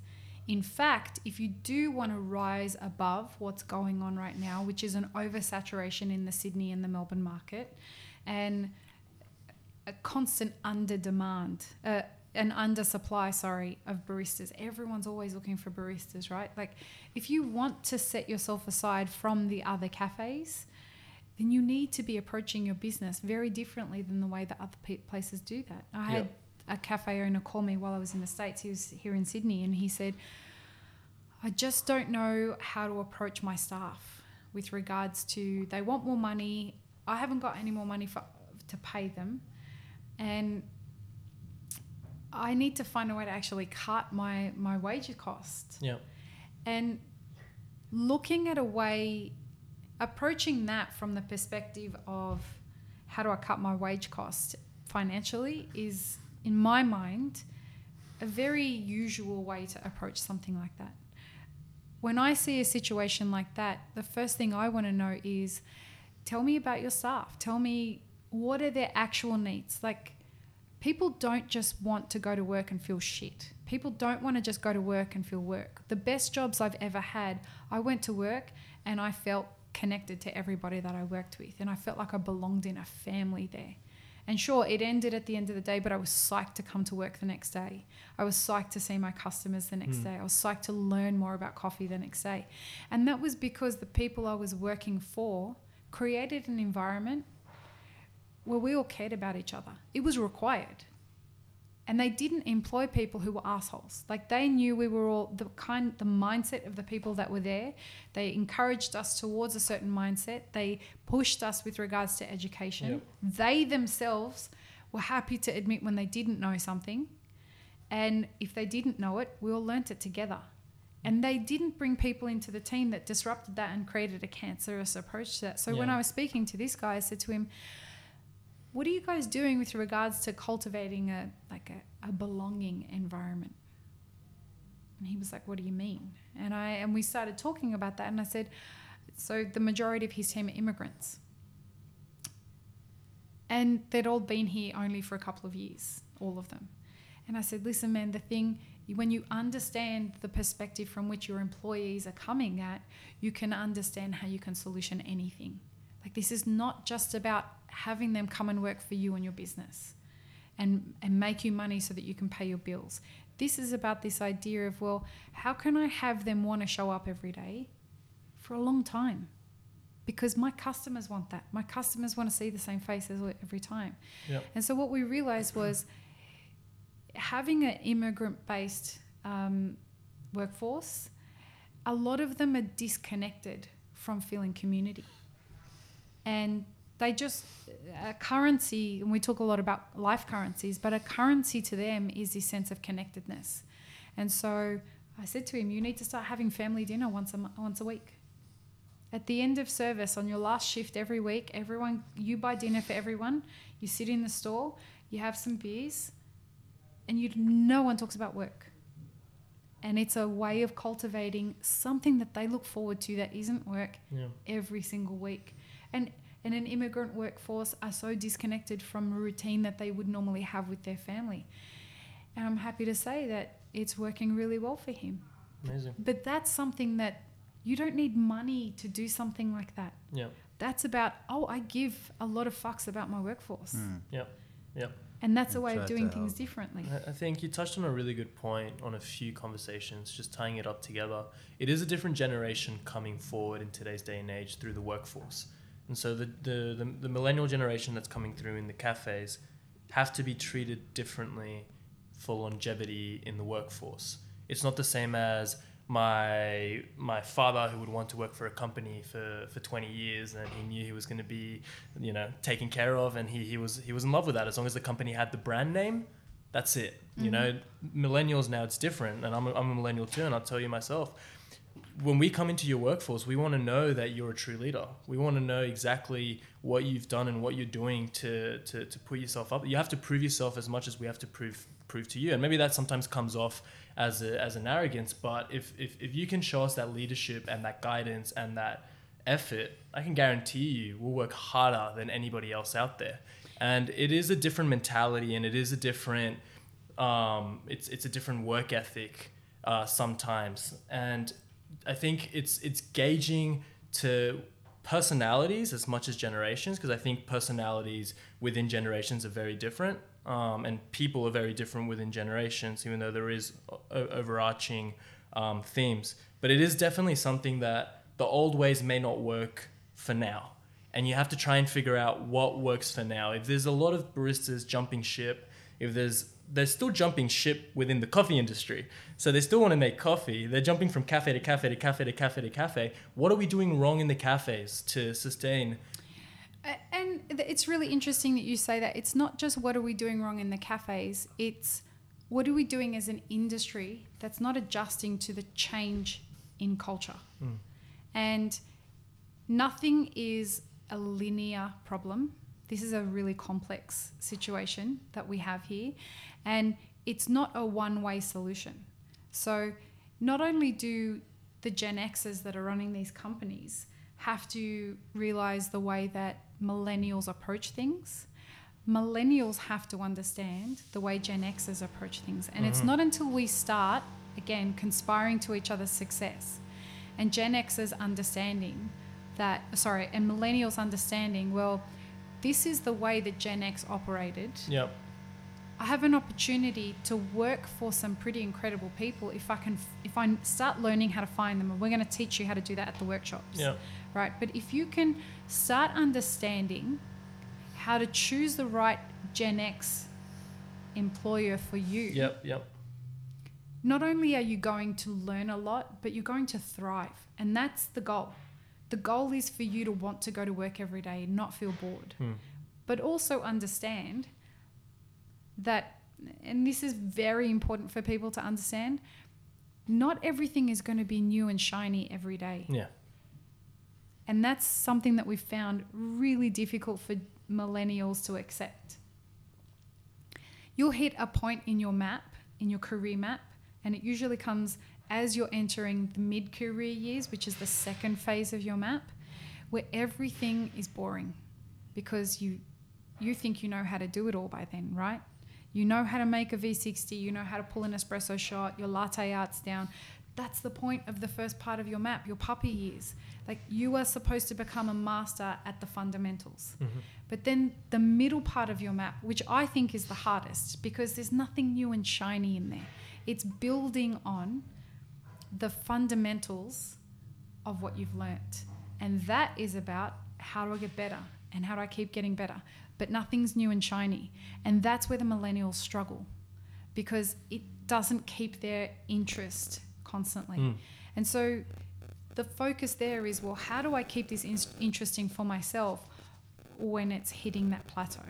In fact, if you do want to rise above what's going on right now, which is an oversaturation in the Sydney and the Melbourne market, and a constant under demand, uh, an under supply, sorry, of baristas. Everyone's always looking for baristas, right? Like, if you want to set yourself aside from the other cafes, then you need to be approaching your business very differently than the way that other pe- places do that. I had a cafe owner call me while I was in the States. He was here in Sydney and he said, I just don't know how to approach my staff with regards to they want more money. I haven't got any more money for, to pay them. And I need to find a way to actually cut my, my wage cost Yeah. and looking at a way approaching that from the perspective of how do I cut my wage cost financially is in my mind a very usual way to approach something like that. When I see a situation like that, the first thing I want to know is tell me about your staff. Tell me what are their actual needs? Like people don't just want to go to work and feel shit. People don't want to just go to work and feel work. The best jobs I've ever had, I went to work and I felt connected to everybody that I worked with and I felt like I belonged in a family there. And sure, it ended at the end of the day, but I was psyched to come to work the next day. I was psyched to see my customers the next hmm. day. I was psyched to learn more about coffee the next day. And that was because the people I was working for created an environment where we all cared about each other. It was required. And they didn't employ people who were assholes. Like they knew we were all the kind, the mindset of the people that were there. They encouraged us towards a certain mindset. They pushed us with regards to education. Yep. They themselves were happy to admit when they didn't know something. And if they didn't know it, we all learnt it together. And they didn't bring people into the team that disrupted that and created a cancerous approach to that. So when I was speaking to this guy, I said to him, "What are you guys doing with regards to cultivating a like a, a belonging environment?" And he was like, "What do you mean?" And I and we started talking about that, and I said, "So the majority of his team are immigrants, and they'd all been here only for a couple of years, all of them." And I said, "Listen, man, the thing when you understand the perspective from which your employees are coming at, you can understand how you can solution anything. Like this is not just about having them come and work for you and your business." and and make you money so that you can pay your bills. This is about this idea of well, how can I have them want to show up every day for a long time? Because my customers want that. My customers want to see the same faces every time. Yep. And so what we realized was having an immigrant-based um, workforce, a lot of them are disconnected from feeling community, and they just a currency and we talk a lot about life currencies but a currency to them is this sense of connectedness and so i said to him you need to start having family dinner once a once a week at the end of service on your last shift every week everyone you buy dinner for everyone you sit in the store you have some beers and you no one talks about work and it's a way of cultivating something that they look forward to that isn't work Yeah. every single week. And and an immigrant workforce are so disconnected from a routine that they would normally have with their family. And I'm happy to say that it's working really well for him. Amazing. But that's something that you don't need money to do something like that. Yeah. That's about, oh, I give a lot of fucks about my workforce. Yep. Yep. And that's a way of doing things differently. I I think you touched on a really good point on a few conversations, just tying it up together. It is a different generation coming forward in today's day and age through the workforce. And so the, the, the, the millennial generation that's coming through in the cafes have to be treated differently for longevity in the workforce. It's not the same as my my father who would want to work for a company for, for 20 years and he knew he was going to be you know taken care of and he, he was he was in love with that. As long as the company had the brand name that's it. You mm-hmm. know millennials now it's different and I'm a, I'm a millennial too and I'll tell you myself when we come into your workforce we want to know that you're a true leader. We want to know exactly what you've done and what you're doing to, to, to put yourself up. You have to prove yourself as much as we have to prove prove to you. And maybe that sometimes comes off as, a, as an arrogance but if, if, if you can show us that leadership and that guidance and that effort i can guarantee you we'll work harder than anybody else out there. And it is a different mentality and it is a different um, it's it's a different work ethic uh, sometimes, and I think it's it's gauging to personalities as much as generations because I think personalities within generations are very different, um, and people are very different within generations, even though there is o- overarching um, themes. But it is definitely something that the old ways may not work for now and you have to try and figure out what works for now. If there's a lot of baristas jumping ship, if there's they're still jumping ship within the coffee industry, so they still want to make coffee. They're jumping from cafe to cafe to cafe to cafe to cafe. What are we doing wrong in the cafes to sustain? And it's really interesting that you say that. It's not just what are we doing wrong in the cafes, it's what are we doing as an industry that's not adjusting to the change in culture. Hmm. And nothing is a linear problem. This is a really complex situation that we have here. And it's not a one way solution. So, not only do the Gen Xers that are running these companies have to realize the way that millennials approach things, millennials have to understand the way Gen Xers approach things. And it's mm-hmm. not until we start, again, conspiring to each other's success and Gen Xers understanding that, sorry, and millennials understanding, well, this is the way that Gen X operated. Yep. I have an opportunity to work for some pretty incredible people if I can if I start learning how to find them and we're going to teach you how to do that at the workshops. Yep. Right? But if you can start understanding how to choose the right Gen X employer for you, Yep. Yep. not only are you going to learn a lot, but you're going to thrive. And that's the goal. The goal is for you to want to go to work every day and not feel bored. Hmm. But also understand that, and this is very important for people to understand, not everything is going to be new and shiny every day. Yeah. And that's something that we've found really difficult for millennials to accept. You'll hit a point in your map, in your career map, and it usually comes as you're entering the mid career years, which is the second phase of your map, where everything is boring because you you think you know how to do it all by then, right? You know how to make a V60, you know how to pull an espresso shot, your latte art's down. That's the point of the first part of your map, your puppy years. Like you are supposed to become a master at the fundamentals. Mm-hmm. But then the middle part of your map, which I think is the hardest because there's nothing new and shiny in there. It's building on the fundamentals of what you've learnt. And that is about how do I get better and how do I keep getting better. But nothing's new and shiny. And that's where the millennials struggle because it doesn't keep their interest constantly. Mm. And so the focus there is well, how do I keep this in- interesting for myself when it's hitting that plateau?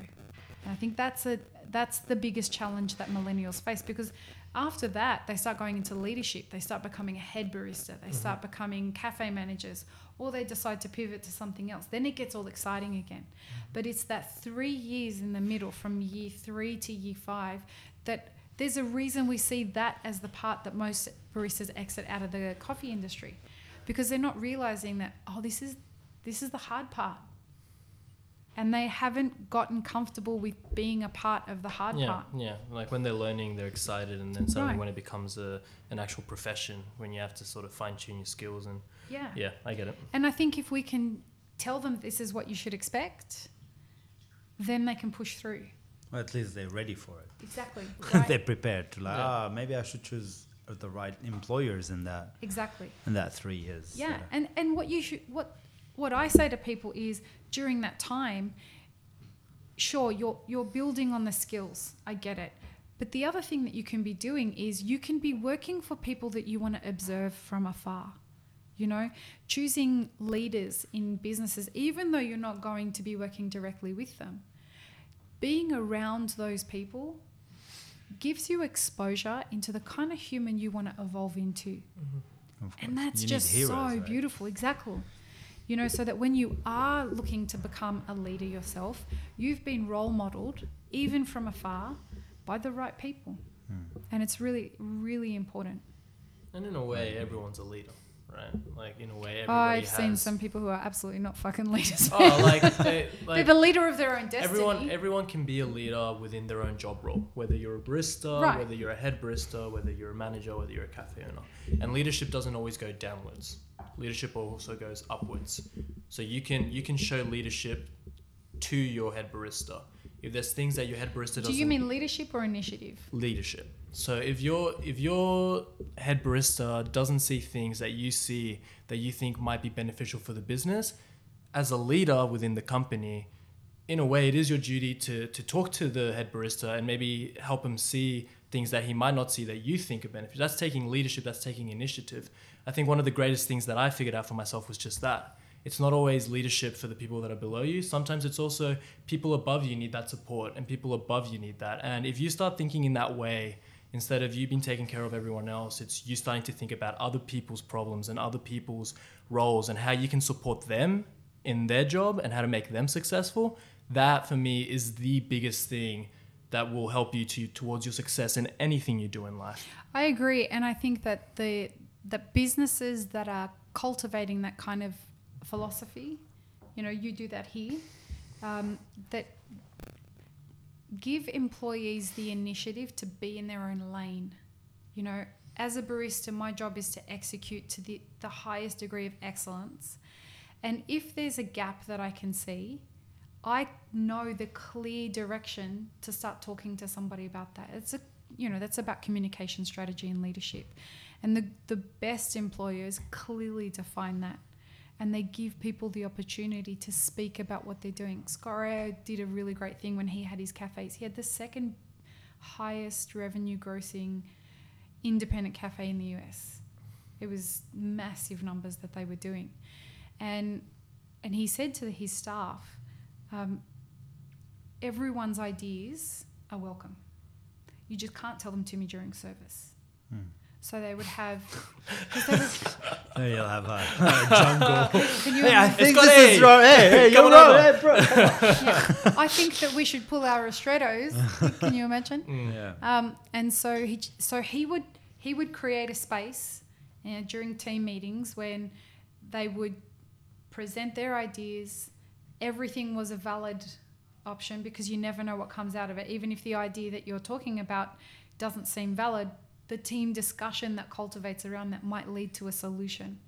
And I think that's a that's the biggest challenge that millennials face because after that they start going into leadership they start becoming a head barista they start becoming cafe managers or they decide to pivot to something else then it gets all exciting again. Mm-hmm. But it's that three years in the middle from year three to year five that there's a reason we see that as the part that most baristas exit out of the coffee industry because they're not realizing that oh this is this is the hard part and they haven't gotten comfortable with being a part of the hard yeah, part yeah. Like when they're learning, they're excited, and then suddenly Right. when it becomes a an actual profession, when you have to sort of fine tune your skills, and yeah yeah, I get it. And I think if we can tell them this is what you should expect, then they can push through. Or at least they're ready for it. Exactly. they're prepared to like, Yeah. ah, maybe I should choose the right employers in that exactly. in that three years. Yeah. And and what you should what what I say to people is during that time, sure you're you're building on the skills. I get it. But the other thing that you can be doing is you can be working for people that you want to observe from afar. You know, choosing leaders in businesses, even though you're not going to be working directly with them, being around those people gives you exposure into the kind of human you want to evolve into. Mm-hmm. Of And that's You just so right? beautiful. Exactly. You know, so that when you are looking to become a leader yourself, you've been role modeled, even from afar, by the right people. Hmm. And it's really, really important. And in a way, everyone's a leader, right? Like in a way, everybody I've has. seen some people who are absolutely not fucking leaders. Oh, like, they, They're like the leader of their own destiny. everyone, everyone can be a leader within their own job role. Whether you're a barista, Right. whether you're a head barista, whether you're a manager, whether you're a cafe owner. And leadership doesn't always go downwards. Leadership also goes upwards. So you can you can show leadership to your head barista. If there's things that your head barista doesn't Do you mean leadership or initiative? leadership. So if your if your head barista doesn't see things that you see that you think might be beneficial for the business, as a leader within the company, in a way it is your duty to to talk to the head barista and maybe help him see things that he might not see that you think are beneficial. That's taking leadership, that's taking initiative. I think one of the greatest things that I figured out for myself was just that. It's not always leadership for the people that are below you. Sometimes it's also people above you need that support and people above you need that. And if you start thinking in that way, instead of you being taking care of everyone else, it's you starting to think about other people's problems and other people's roles and how you can support them in their job and how to make them successful. That for me is the biggest thing that will help you to towards your success in anything you do in life. I agree, and I think that the the businesses that are cultivating that kind of philosophy, you know, you do that here, um, that give employees the initiative to be in their own lane. You know, as a barista, my job is to execute to the, the highest degree of excellence. And if there's a gap that I can see, I know the clear direction to start talking to somebody about that. It's a you know, that's about communication strategy and leadership. And the, the best employers clearly define that. And they give people the opportunity to speak about what they're doing. Scott Rao did a really great thing when he had his cafes. He had the second highest revenue grossing independent cafe in the US. It was massive numbers that they were doing. And and he said to his staff, um, everyone's ideas are welcome. You just can't tell them to me during service. Hmm. So they would have. 'cause they would- There you'll have a, a jungle. can you hey, I think got this is A. wrong. Hey, hey, you're wrong. Hey, bro. yeah. I think that we should pull our ristrettos. Can you imagine? Yeah. Um, and so he so he would he would create a space you know, during team meetings when they would present their ideas. Everything was a valid option because you never know what comes out of it. Even if the idea that you're talking about doesn't seem valid, the team discussion that cultivates around that might lead to a solution.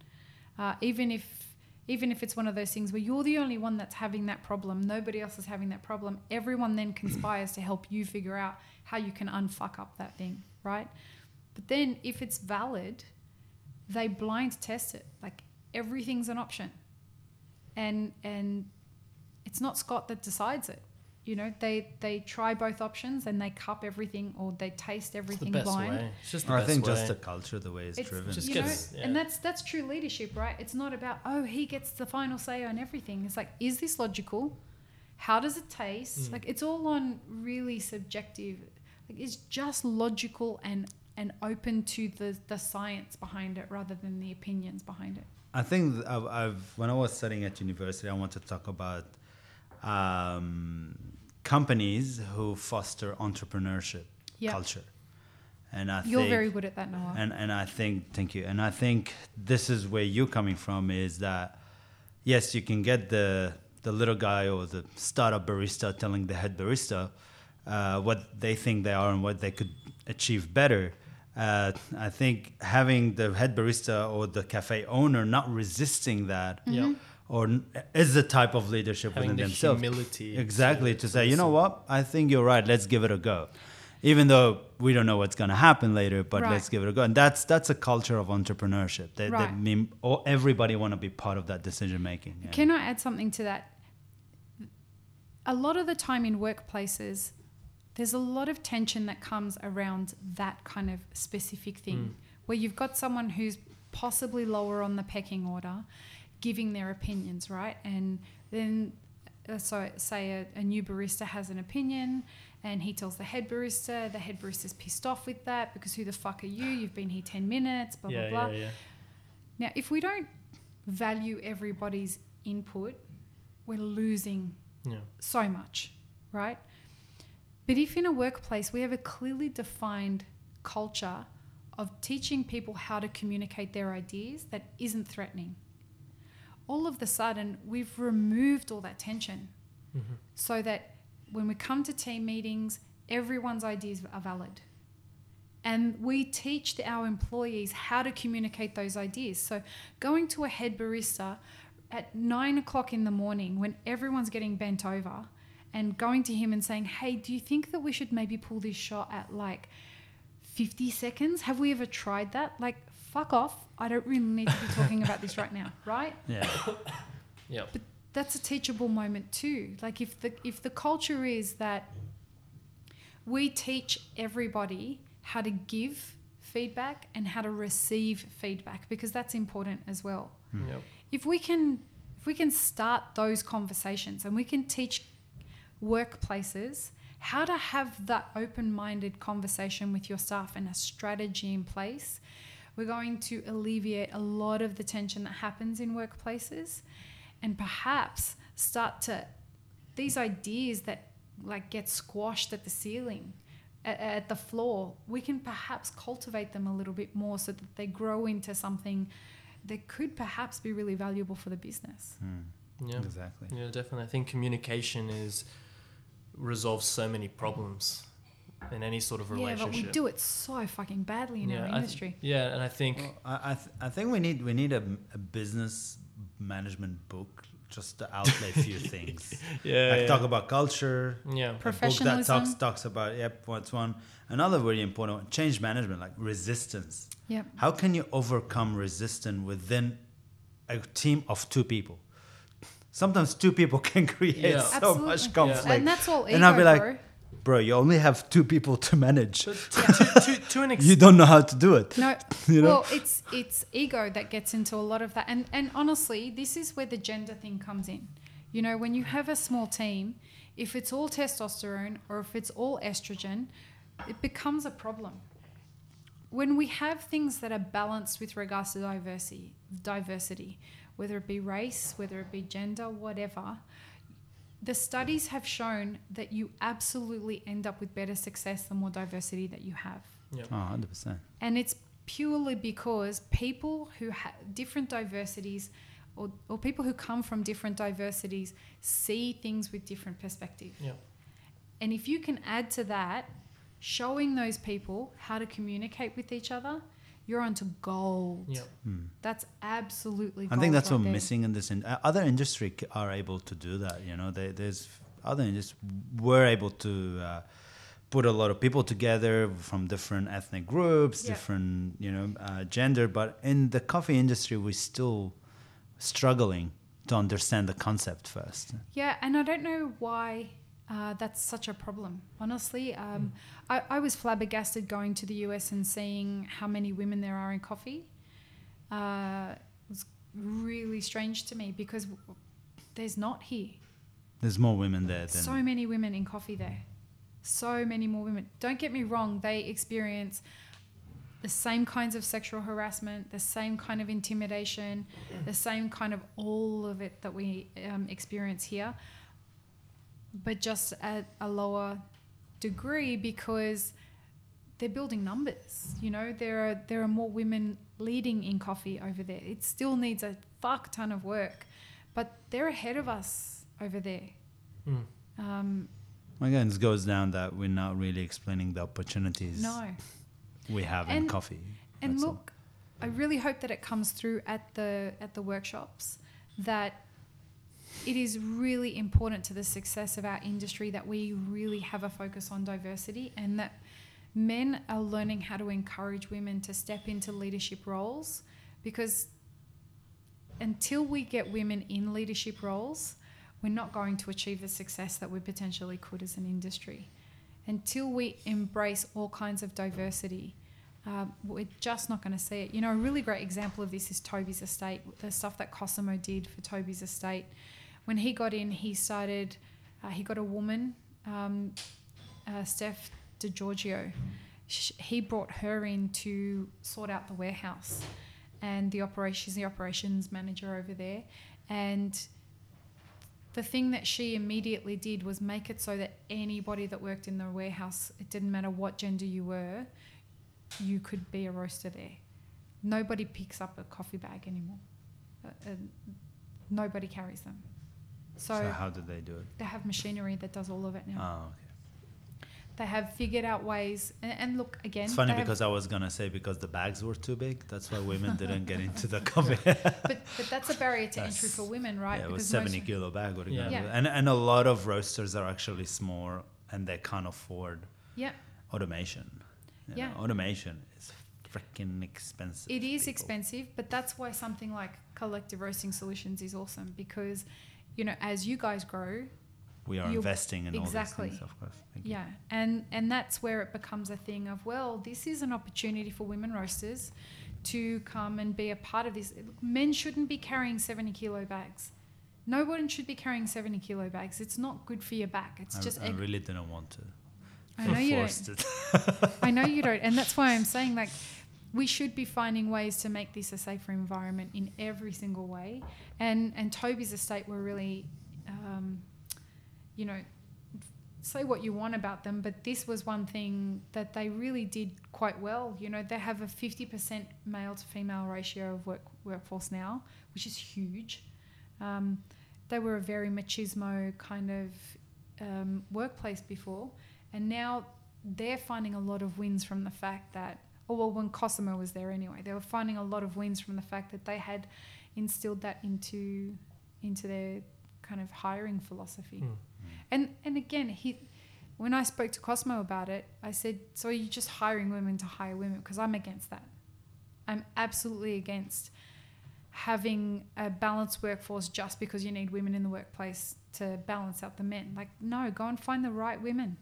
Uh, even if even if it's one of those things where you're the only one that's having that problem, nobody else is having that problem, everyone then conspires to help you figure out how you can unfuck up that thing, right? But then if it's valid, they blind test it. Like everything's an option. And and it's not Scott that decides it. You know, they they try both options and they cup everything or they taste It's the everything best blind. way. It's just the I best think way. just the culture, the way it's, It's driven. Just you gets- know, yeah. and that's that's true leadership, right? It's not about oh he gets the final say on everything. It's like is this logical? How does it taste? Mm. Like it's all on really subjective. Like it's just logical and and open to the the science behind it rather than the opinions behind it. I think I've, I've when I was studying at university, I want to talk about um, companies who foster entrepreneurship Yeah. culture, and I think You're think very good at that, Noah. and and I think thank you, and I think this is where you're coming from is that yes, you can get the the little guy or the startup barista telling the head barista uh, what they think they are and what they could achieve better. Uh, I think having the head barista or the cafe owner not resisting that Mm-hmm. Yeah. Or is the type of leadership Having within the themselves. humility Exactly. to- To, to say, you know what? I think you're right. Let's give it a go. Even though we don't know what's going to happen later, but Right. let's give it a go. And that's that's a culture of entrepreneurship. That, that mean, or everybody want to be part of that decision making. yeah. Can I add something to that? A lot of the time in workplaces, there's a lot of tension that comes around that kind of specific thing, hmm. where you've got someone who's possibly lower on the pecking order, giving their opinions, right? And then, uh, so say a, a new barista has an opinion, and he tells the head barista. The head barista's pissed off with that because who the fuck are you? You've been here ten minutes. Blah yeah, blah blah. yeah, yeah. Now, if we don't value everybody's input, we're losing so much, right? But if in a workplace we have a clearly defined culture of teaching people how to communicate their ideas that isn't threatening, all of the sudden we've removed all that tension Mm-hmm. so that when we come to team meetings, everyone's ideas are valid. And we teach the, our employees how to communicate those ideas. So, going to a head barista at nine o'clock in the morning when everyone's getting bent over and going to him and saying, Hey, do you think that we should maybe pull this shot at like 50 seconds? Have we ever tried that? Like, fuck off. I don't really need to be talking about this right now, right? Yeah. Yeah. But that's a teachable moment too. Like if the if the culture is that we teach everybody how to give feedback and how to receive feedback because that's important as well. Hmm. Yep. If we can if we can start those conversations and we can teach workplaces how to have that open-minded conversation with your staff and a strategy in place, we're going to alleviate a lot of the tension that happens in workplaces and perhaps start to these ideas that like get squashed at the ceiling at, at the floor we can perhaps cultivate them a little bit more so that they grow into something that could perhaps be really valuable for the business hmm. Yeah. Exactly. Yeah, definitely. I think communication is resolves so many problems in any sort of relationship. yeah relationship. but we do it so fucking badly in yeah, our I th- industry yeah, and I think Well, I I, th- I think we need we need a, a business management book just to outlay a few things. yeah, like yeah, talk about culture. yeah, A book that talks talks about yep what's one. Another very important one, change management, like resistance. yep How can you overcome resistance within a team of two people? Sometimes two people can create Yeah. so Absolutely. much conflict. and that's all ego And I'll be like, bro. Bro, you only have two people to manage. to, to, to, to an You don't know how to do it. No, You know? well, it's it's ego that gets into a lot of that, and and honestly, this is where the gender thing comes in. You know, when you have a small team, if it's all testosterone or if it's all estrogen, it becomes a problem. when we have things that are balanced with regards to diversity, diversity, whether it be race, whether it be gender, whatever, the studies have shown that you absolutely end up with better success the more diversity that you have. Yeah. Oh, 100%. And it's purely because people who have different diversities or, or people who come from different diversities see things with different perspective. Yeah. And if you can add to that, showing those people how to communicate with each other, you're onto gold. Yeah. Hmm. That's absolutely I think that's right what there. missing in this. In, uh, other industry are able to do that. You know, they, there's other industries were able to uh, put a lot of people together from different ethnic groups, Yeah. different you know uh, gender. But in the coffee industry, we're still struggling to understand the concept first. Yeah, and I don't know why uh, that's such a problem. Honestly, um, I, I was flabbergasted going to the US and seeing how many women there are in coffee. Uh, it was really strange to me because w- there's not here. There's more women there than So many women in coffee there. So many more women. Don't get me wrong, they experience the same kinds of sexual harassment, the same kind of intimidation, the same kind of all of it that we um, experience here, but just at a lower degree because they're building numbers. You know, there are there are more women leading in coffee over there. It still needs a fuck ton of work, but they're ahead of us over there. Mm. Um, Again, this goes down that we're not really explaining the opportunities no. we have in coffee. And That's all. look, I really hope that it comes through at the at the workshops that it is really important to the success of our industry that we really have a focus on diversity and that men are learning how to encourage women to step into leadership roles because until we get women in leadership roles, we're not going to achieve the success that we potentially could as an industry. Until we embrace all kinds of diversity, um, we're just not going to see it. You know, a really great example of this is Toby's estate, the stuff that Cosimo did for Toby's estate. When he got in, he started, uh, he got a woman, um, uh, Steph DeGiorgio. Sh- He brought her in to sort out the warehouse and the operation, she's the operations manager over there. And the thing that she immediately did was make it so that anybody that worked in the warehouse, it didn't matter what gender you were, you could be a roaster there. Nobody picks up a coffee bag anymore. Uh, uh, nobody carries them. So, So, how do they do it? they have machinery that does all of it now. Oh, okay. They have figured out ways. And, and look, again, It's funny because I was gonna say because the bags were too big. That's why women didn't get into the coffee. but, but that's a barrier to entry for women, right? Yeah, it was Because seventy kilo bag. What are you Yeah. gonna do? Yeah. And and a lot of roasters are actually small and they can't afford Yeah, automation. You Yeah. know, automation is freaking expensive. it is people. expensive, but that's why something like Collective Roasting Solutions is awesome because, you know, as you guys grow, We are investing in exactly. all these things, of course. Thank you. Yeah, and and that's where it becomes a thing of well, this is an opportunity for women roasters to come and be a part of this. Men shouldn't be carrying seventy kilo bags. No one should be carrying seventy kilo bags. It's not good for your back. It's I, just. I really didn't want to. I know you don't. I know you don't, and that's why I'm saying like we should be finding ways to make this a safer environment in every single way. And and Toby's estate were really, um, you know, say what you want about them, but this was one thing that they really did quite well. You know, they have a 50% male to female ratio of work workforce now, which is huge. Um, they were a very machismo kind of um, workplace before, and now they're finding a lot of wins from the fact that, oh well, when Cosimo was there anyway, they were finding a lot of wins from the fact that they had instilled that into into their kind of hiring philosophy. Mm. And and again, he when I spoke to Cosimo about it, I said, "So are you just hiring women to hire women?" Because I'm against that. I'm absolutely against having a balanced workforce just because you need women in the workplace to balance out the men. Like, no, go and find the right women.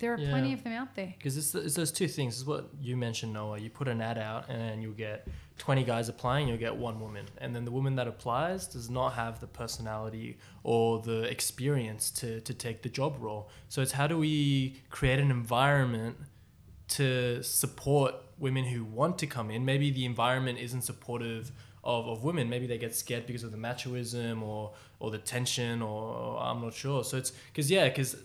There are plenty of them out there. Because it's, it's those two things. It's what you mentioned, Noah. You put an ad out and you'll get 20 guys applying, you'll get one woman. And then the woman that applies does not have the personality or the experience to, to take the job role. So it's how do we create an environment to support women who want to come in. Maybe the environment isn't supportive of, of women. Maybe they get scared because of the machoism or or the tension or, or I'm not sure. So it's because yeah, because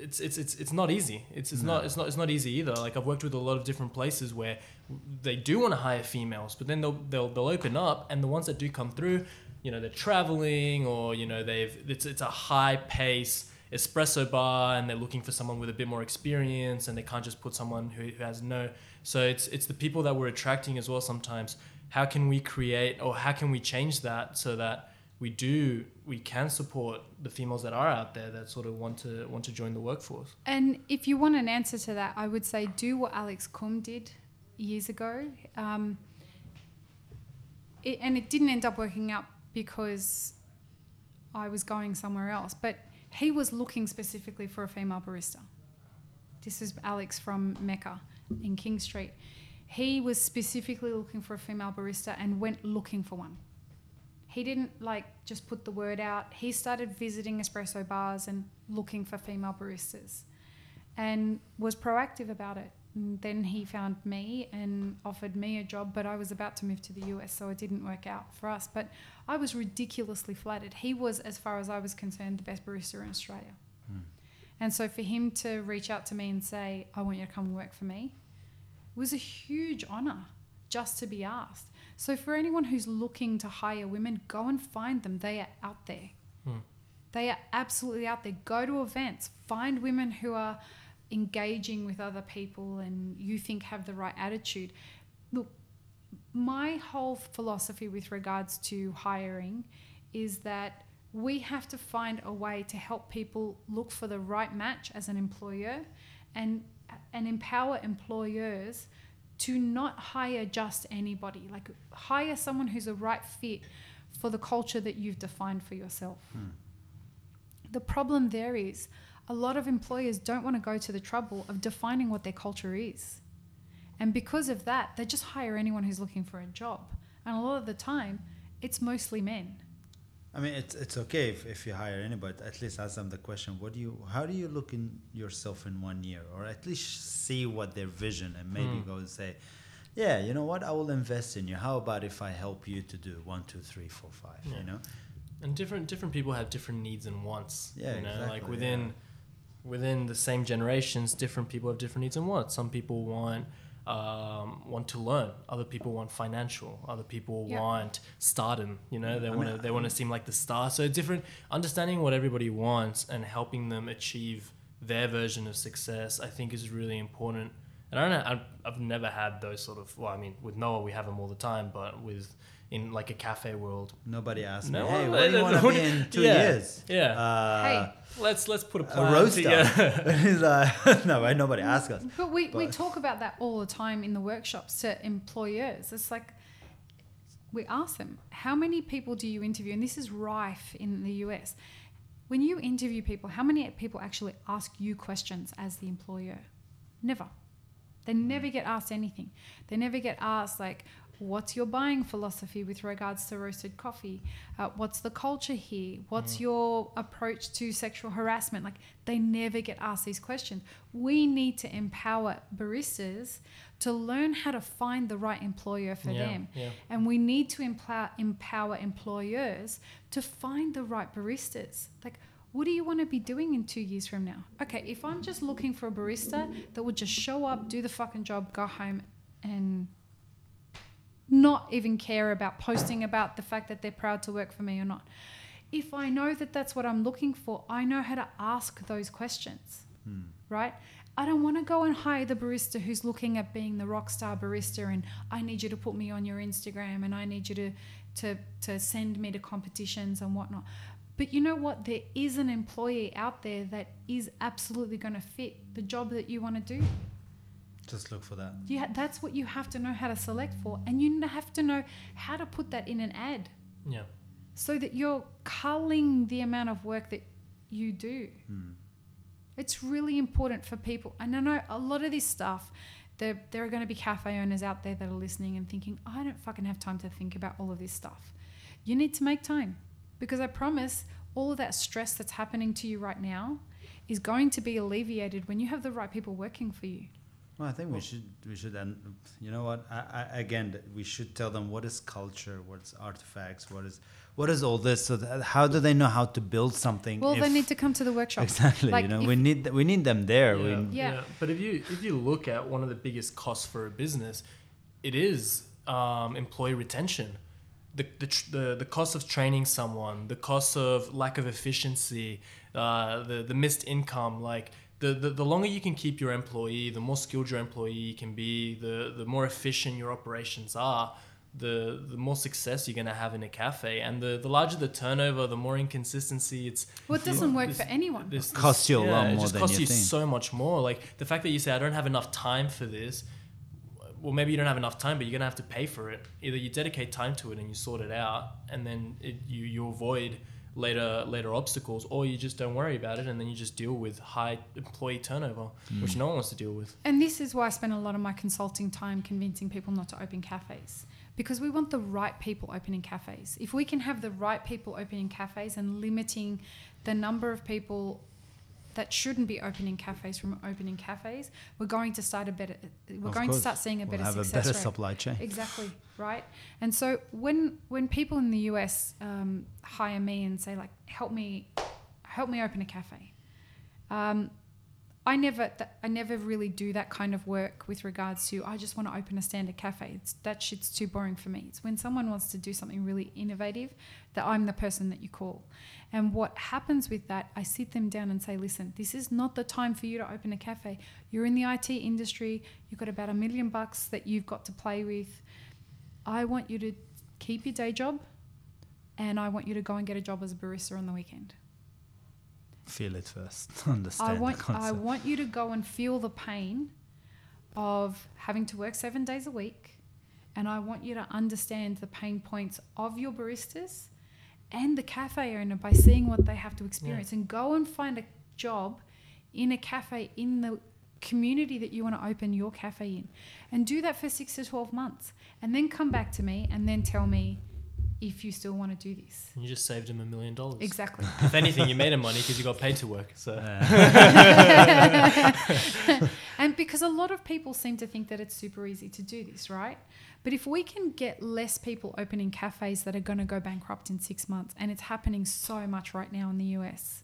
it's it's it's it's not easy. It's it's not it's not it's not easy either. Like I've worked with a lot of different places where they do want to hire females, but then they'll they'll they'll open up, and the ones that do come through, you know, they're traveling or you know they've it's it's a high pace espresso bar, and they're looking for someone with a bit more experience, and they can't just put someone who, who has no. So it's it's the people that we're attracting as well. Sometimes, how can we create or how can we change that so that we do we can support the females that are out there that sort of want to want to join the workforce. And if you want an answer to that, I would say do what Alex Kum did years ago. Um, it, and it didn't end up working out because I was going somewhere else, but he was looking specifically for a female barista. This is Alex from Mecca in King Street. He was specifically looking for a female barista and went looking for one he didn't like just put the word out. He started visiting espresso bars and looking for female baristas and was proactive about it. And then he found me and offered me a job, but I was about to move to the US, so it didn't work out for us. But I was ridiculously flattered. He was, as far as I was concerned, the best barista in Australia. Mm. And so for him to reach out to me and say, I want you to come work for me, was a huge honor just to be asked. So for anyone who's looking to hire women, go and find them. They are out there. Hmm. They are absolutely out there. Go to events, find women who are engaging with other people and you think have the right attitude. Look, my whole philosophy with regards to hiring is that we have to find a way to help people look for the right match as an employer and and empower employers to not hire just anybody, like hire someone who's a right fit for the culture that you've defined for yourself. Hmm. The problem there is a lot of employers don't want to go to the trouble of defining what their culture is. And because of that, they just hire anyone who's looking for a job. And a lot of the time, it's mostly men. I mean, it's it's okay if, if you hire anybody. At least ask them the question: What do you? How do you look in yourself in one year, or at least see what their vision, and maybe mm. go and say, "Yeah, you know what? I will invest in you. How about if I help you to do one, two, three, four, five? Yeah. You know." And different different people have different needs and wants. Yeah, you know, exactly, like within yeah. within the same generations, different people have different needs and wants. Some people want um, want to learn. Other people want financial. Other people yep. want stardom. You know, they want to they want to seem like the star. So different understanding what everybody wants and helping them achieve their version of success. I think is really important. And I don't know. I've, I've never had those sort of. Well, I mean, with Noah, we have them all the time, but with in like a cafe world. Nobody asked no, me, hey, where do you want to be in two yeah, years? Yeah. Uh, hey, let's let's put a plan. A roaster. He's like, no, right? Nobody asked us. But we, but. we talk about that all the time in the workshops to employers. It's like we ask them, how many people do you interview? And this is rife in the US. When you interview people, how many people actually ask you questions as the employer? Never. They never get asked anything. They never get asked like, what's your buying philosophy with regards to roasted coffee? Uh, what's the culture here? What's mm. your approach to sexual harassment? Like, they never get asked these questions. We need to empower baristas to learn how to find the right employer for yeah, them. Yeah. And we need to empower, empower employers to find the right baristas. Like, what do you want to be doing in two years from now? Okay, if I'm just looking for a barista that would just show up, do the fucking job, go home, and not even care about posting about the fact that they're proud to work for me or not. If I know that that's what I'm looking for, I know how to ask those questions, hmm. right? I don't want to go and hire the barista who's looking at being the rock star barista and I need you to put me on your Instagram and I need you to to to send me to competitions and whatnot. But you know what? There is an employee out there that is absolutely going to fit the job that you want to do. Just look for that. Yeah, that's what you have to know how to select for, and you have to know how to put that in an ad. Yeah. So that you're culling the amount of work that you do. Mm. It's really important for people. And I know a lot of this stuff. There, there are going to be cafe owners out there that are listening and thinking, I don't fucking have time to think about all of this stuff. You need to make time because I promise all of that stress that's happening to you right now is going to be alleviated when you have the right people working for you. Well, I think we should we should and you know what I, I, again we should tell them what is culture, what's artifacts, what is what is all this. So that, how do they know how to build something? Well, if- they need to come to the workshop. exactly. Like, you know, if- we need we need them there. We, Yeah. But if you if you look at one of the biggest costs for a business, it is um, employee retention. The, the, tr- the, the cost of training someone, the cost of lack of efficiency, uh, the, the missed income, like the, the, the longer you can keep your employee, the more skilled your employee can be, the, the more efficient your operations are, the, the more success you're going to have in a cafe. And the, the larger the turnover, the more inconsistency it's Well, it doesn't work this- for anyone. this, Costs you a lot more it just than costs you you think. so much more. Like the fact that you say I don't have enough time for this. Well, maybe you don't have enough time, but you're gonna have to pay for it. Either you dedicate time to it and you sort it out, and then it, you you avoid later later obstacles, or you just don't worry about it, and then you just deal with high employee turnover, which no one wants to deal with. And this is why I spend a lot of my consulting time convincing people not to open cafes. Because we want the right people opening cafes. If we can have the right people opening cafes and limiting the number of people that shouldn't be opening cafes from opening cafes, we're going to start a better. We're Of going to start seeing a we'll better have a success better rate. supply chain. Exactly right. And so when when people in the US um, hire me and say like, help me, help me open a cafe, um, I never th- I never really do that kind of work with regards to I just want to open a standard cafe. It's, that shit's too boring for me. It's when someone wants to do something really innovative that I'm the person that you call. And what happens with that, I sit them down and say, listen, this is not the time for you to open a cafe. You're in the IT industry. You've got about a million bucks that you've got to play with. I want you to keep your day job, and I want you to go and get a job as a barista on the weekend. Feel it first. Understand I the want I want you to go and feel the pain of having to work seven days a week, and I want you to understand the pain points of your baristas and the cafe owner by seeing what they have to experience, and go and find a job in a cafe in the community that you want to open your cafe in, and do that for six to twelve months, and then come back to me and then tell me if you still want to do this. And you just saved him a million dollars. Exactly. If anything, you made him money because you got paid to work. So and because a lot of people seem to think that it's super easy to do this, right? But if we can get less people opening cafes that are going to go bankrupt in six months, and it's happening so much right now in the US,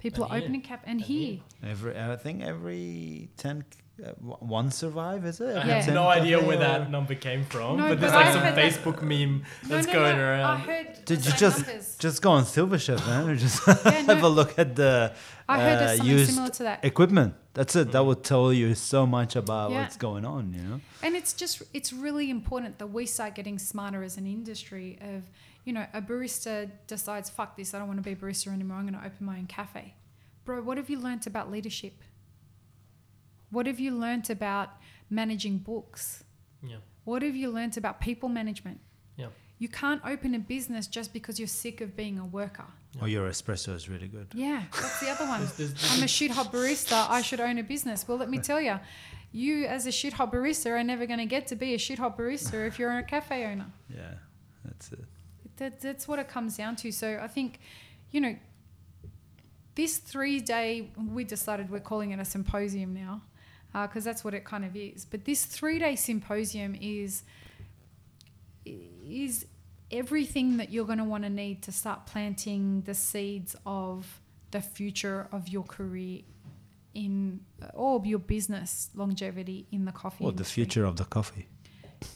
people And are here. opening cap and And here. here. Every I think every ten, uh, one survive is it? I Yeah. have no idea where or- that number came from, No, but there's but like I some heard that- Facebook meme that's no, no, going no. around. I heard Did you just numbers. just go on Silverchef man? Just Yeah, have no. a look at the I heard uh, something used similar to that. equipment. That's it. That would tell you so much about Yeah. what's going on. You know. And it's just it's really important that we start getting smarter as an industry of, you know, a barista decides, fuck this, I don't want to be a barista anymore, I'm gonna open my own cafe. Bro, what have you learnt about leadership? What have you learnt about managing books? Yeah. What have you learnt about people management? Yeah. You can't open a business just because you're sick of being a worker. Yeah. Oh, your espresso is really good. Yeah, that's the other one. There's- there's- there's I'm a- a shit hot barista. I should own a business. Well, let me tell you, you as a shit hot barista are never going to get to be a shit hot barista if you're a cafe owner. Yeah, that's it. That, that's what it comes down to. So I think, you know, this three day, we decided we're calling it a symposium now uh, because that's what it kind of is. But this three day symposium is is everything that you're going to want to need to start planting the seeds of the future of your career in or your business longevity in the coffee Well, the future of the coffee.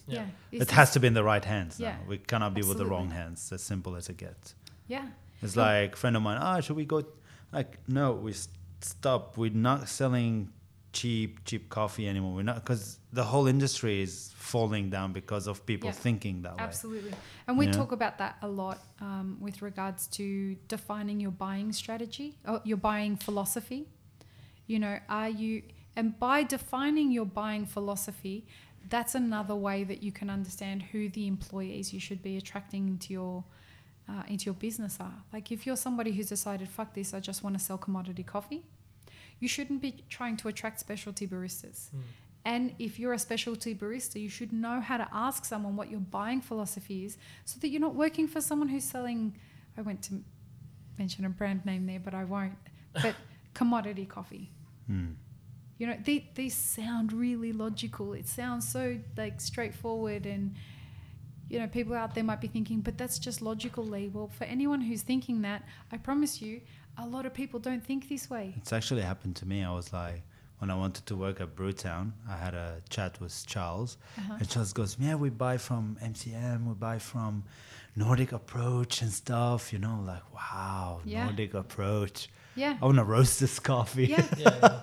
Yeah, it has to be in the right hands. Yeah, now. we cannot be with the wrong absolutely. hands. As simple as it gets. yeah It's Oh. like friend of mine. Ah, should we go? Like, no, we s- stop. We're not selling cheap, cheap coffee anymore. We're not because the whole industry is falling down because of people Yeah, thinking that way. Absolutely. And we Yeah. talk about that a lot um, with regards to defining your buying strategy or your buying philosophy. You know, are you, and by defining your buying philosophy, that's another way that you can understand who the employees you should be attracting into your. Uh, into your business are like if you're somebody who's decided fuck this I just want to sell commodity coffee you shouldn't be trying to attract specialty baristas Mm. and if you're a specialty barista, you should know how to ask someone what your buying philosophy is so that you're not working for someone who's selling, I went to mention a brand name there, but I won't, but commodity coffee. Hmm. You know, they, these sound really logical. It sounds so like straightforward and you know, people out there might be thinking, but that's just logical, Lee. Well, for anyone who's thinking that, I promise you, a lot of people don't think this way. It's actually happened to me. I was like, when I wanted to work at Brewtown, I had a chat with Charles, Uh-huh. and Charles goes, "Yeah, we buy from MCM, we buy from Nordic Approach and stuff." You know, like wow, Yeah. Nordic Approach. Yeah. I want to roast this coffee. Yeah. Yeah, yeah.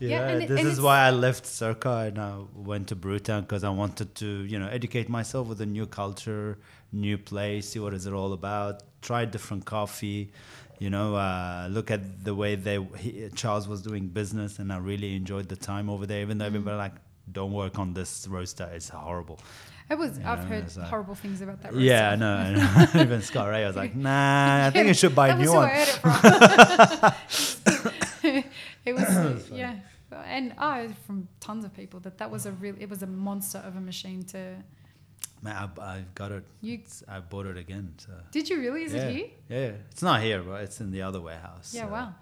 yeah, Yeah, and it- this and is it's- why I left Circa and I went to Brewtown because I wanted to, you know, educate myself with a new culture, new place, see what is it all about, try different coffee, you know, uh, look at the way they he, Charles was doing business, and I really enjoyed the time over there. Even though Mm. everybody like, don't work on this roaster, it's horrible. It was. Yeah, I've heard like- horrible things about that. Yeah, I roaster. know. Even Scott Rao was like, nah, I think you should buy a new was one. Who I heard it from. it was yeah, and I heard from tons of people that that was a real. It was a monster of a machine to. Man, I, I got it. You I bought it again. So. did you really? Is yeah. it here? Yeah, it's not here, but it's in the other warehouse. Yeah. so. Wow.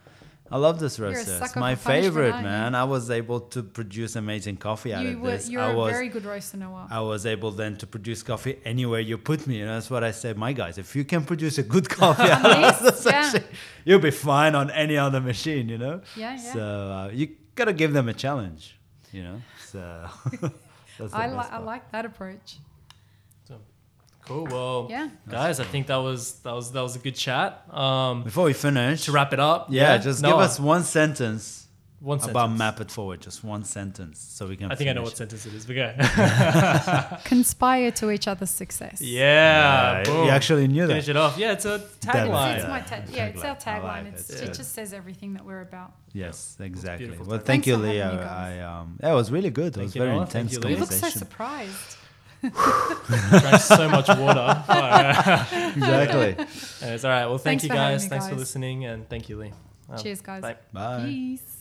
I love this roaster. It's my favorite, man. I was able to produce amazing coffee out You of were. this. You're I a was, very good roaster, Noah. I was able then to produce coffee anywhere you put me. You know, that's what I said. My guys, if you can produce a good coffee out of This? Yeah. machine, you'll be fine on any other machine. You know. Yeah, yeah. So uh, you gotta give them a challenge. You know. So. I like. I like that approach. Cool. Well, Yeah. guys, I think that was that was that was a good chat. Um, Before we finish, to wrap it up, yeah, just give us one sentence one about sentence. Map It Forward. Just one sentence, so we can. I think I know what sentence it is. But go. Conspire to each other's success. yeah, Yeah, you actually knew that. finish it off. Yeah, it's a tagline. It's my tag. Yeah, it's our Tagline. Like It's, it. it just says everything that we're about. Yes, exactly. Well, thank Thanks you, for Lee. I, um, yeah, it was really good. It was you, very Noah. Thank intense you, Lee. You look so surprised. Drank so much water. exactly. Anyways, all right. Well, thank Thanks you for having guys. me, Thanks for listening, and thank you, Lee. Um, Cheers, guys. Bye. Bye. Peace.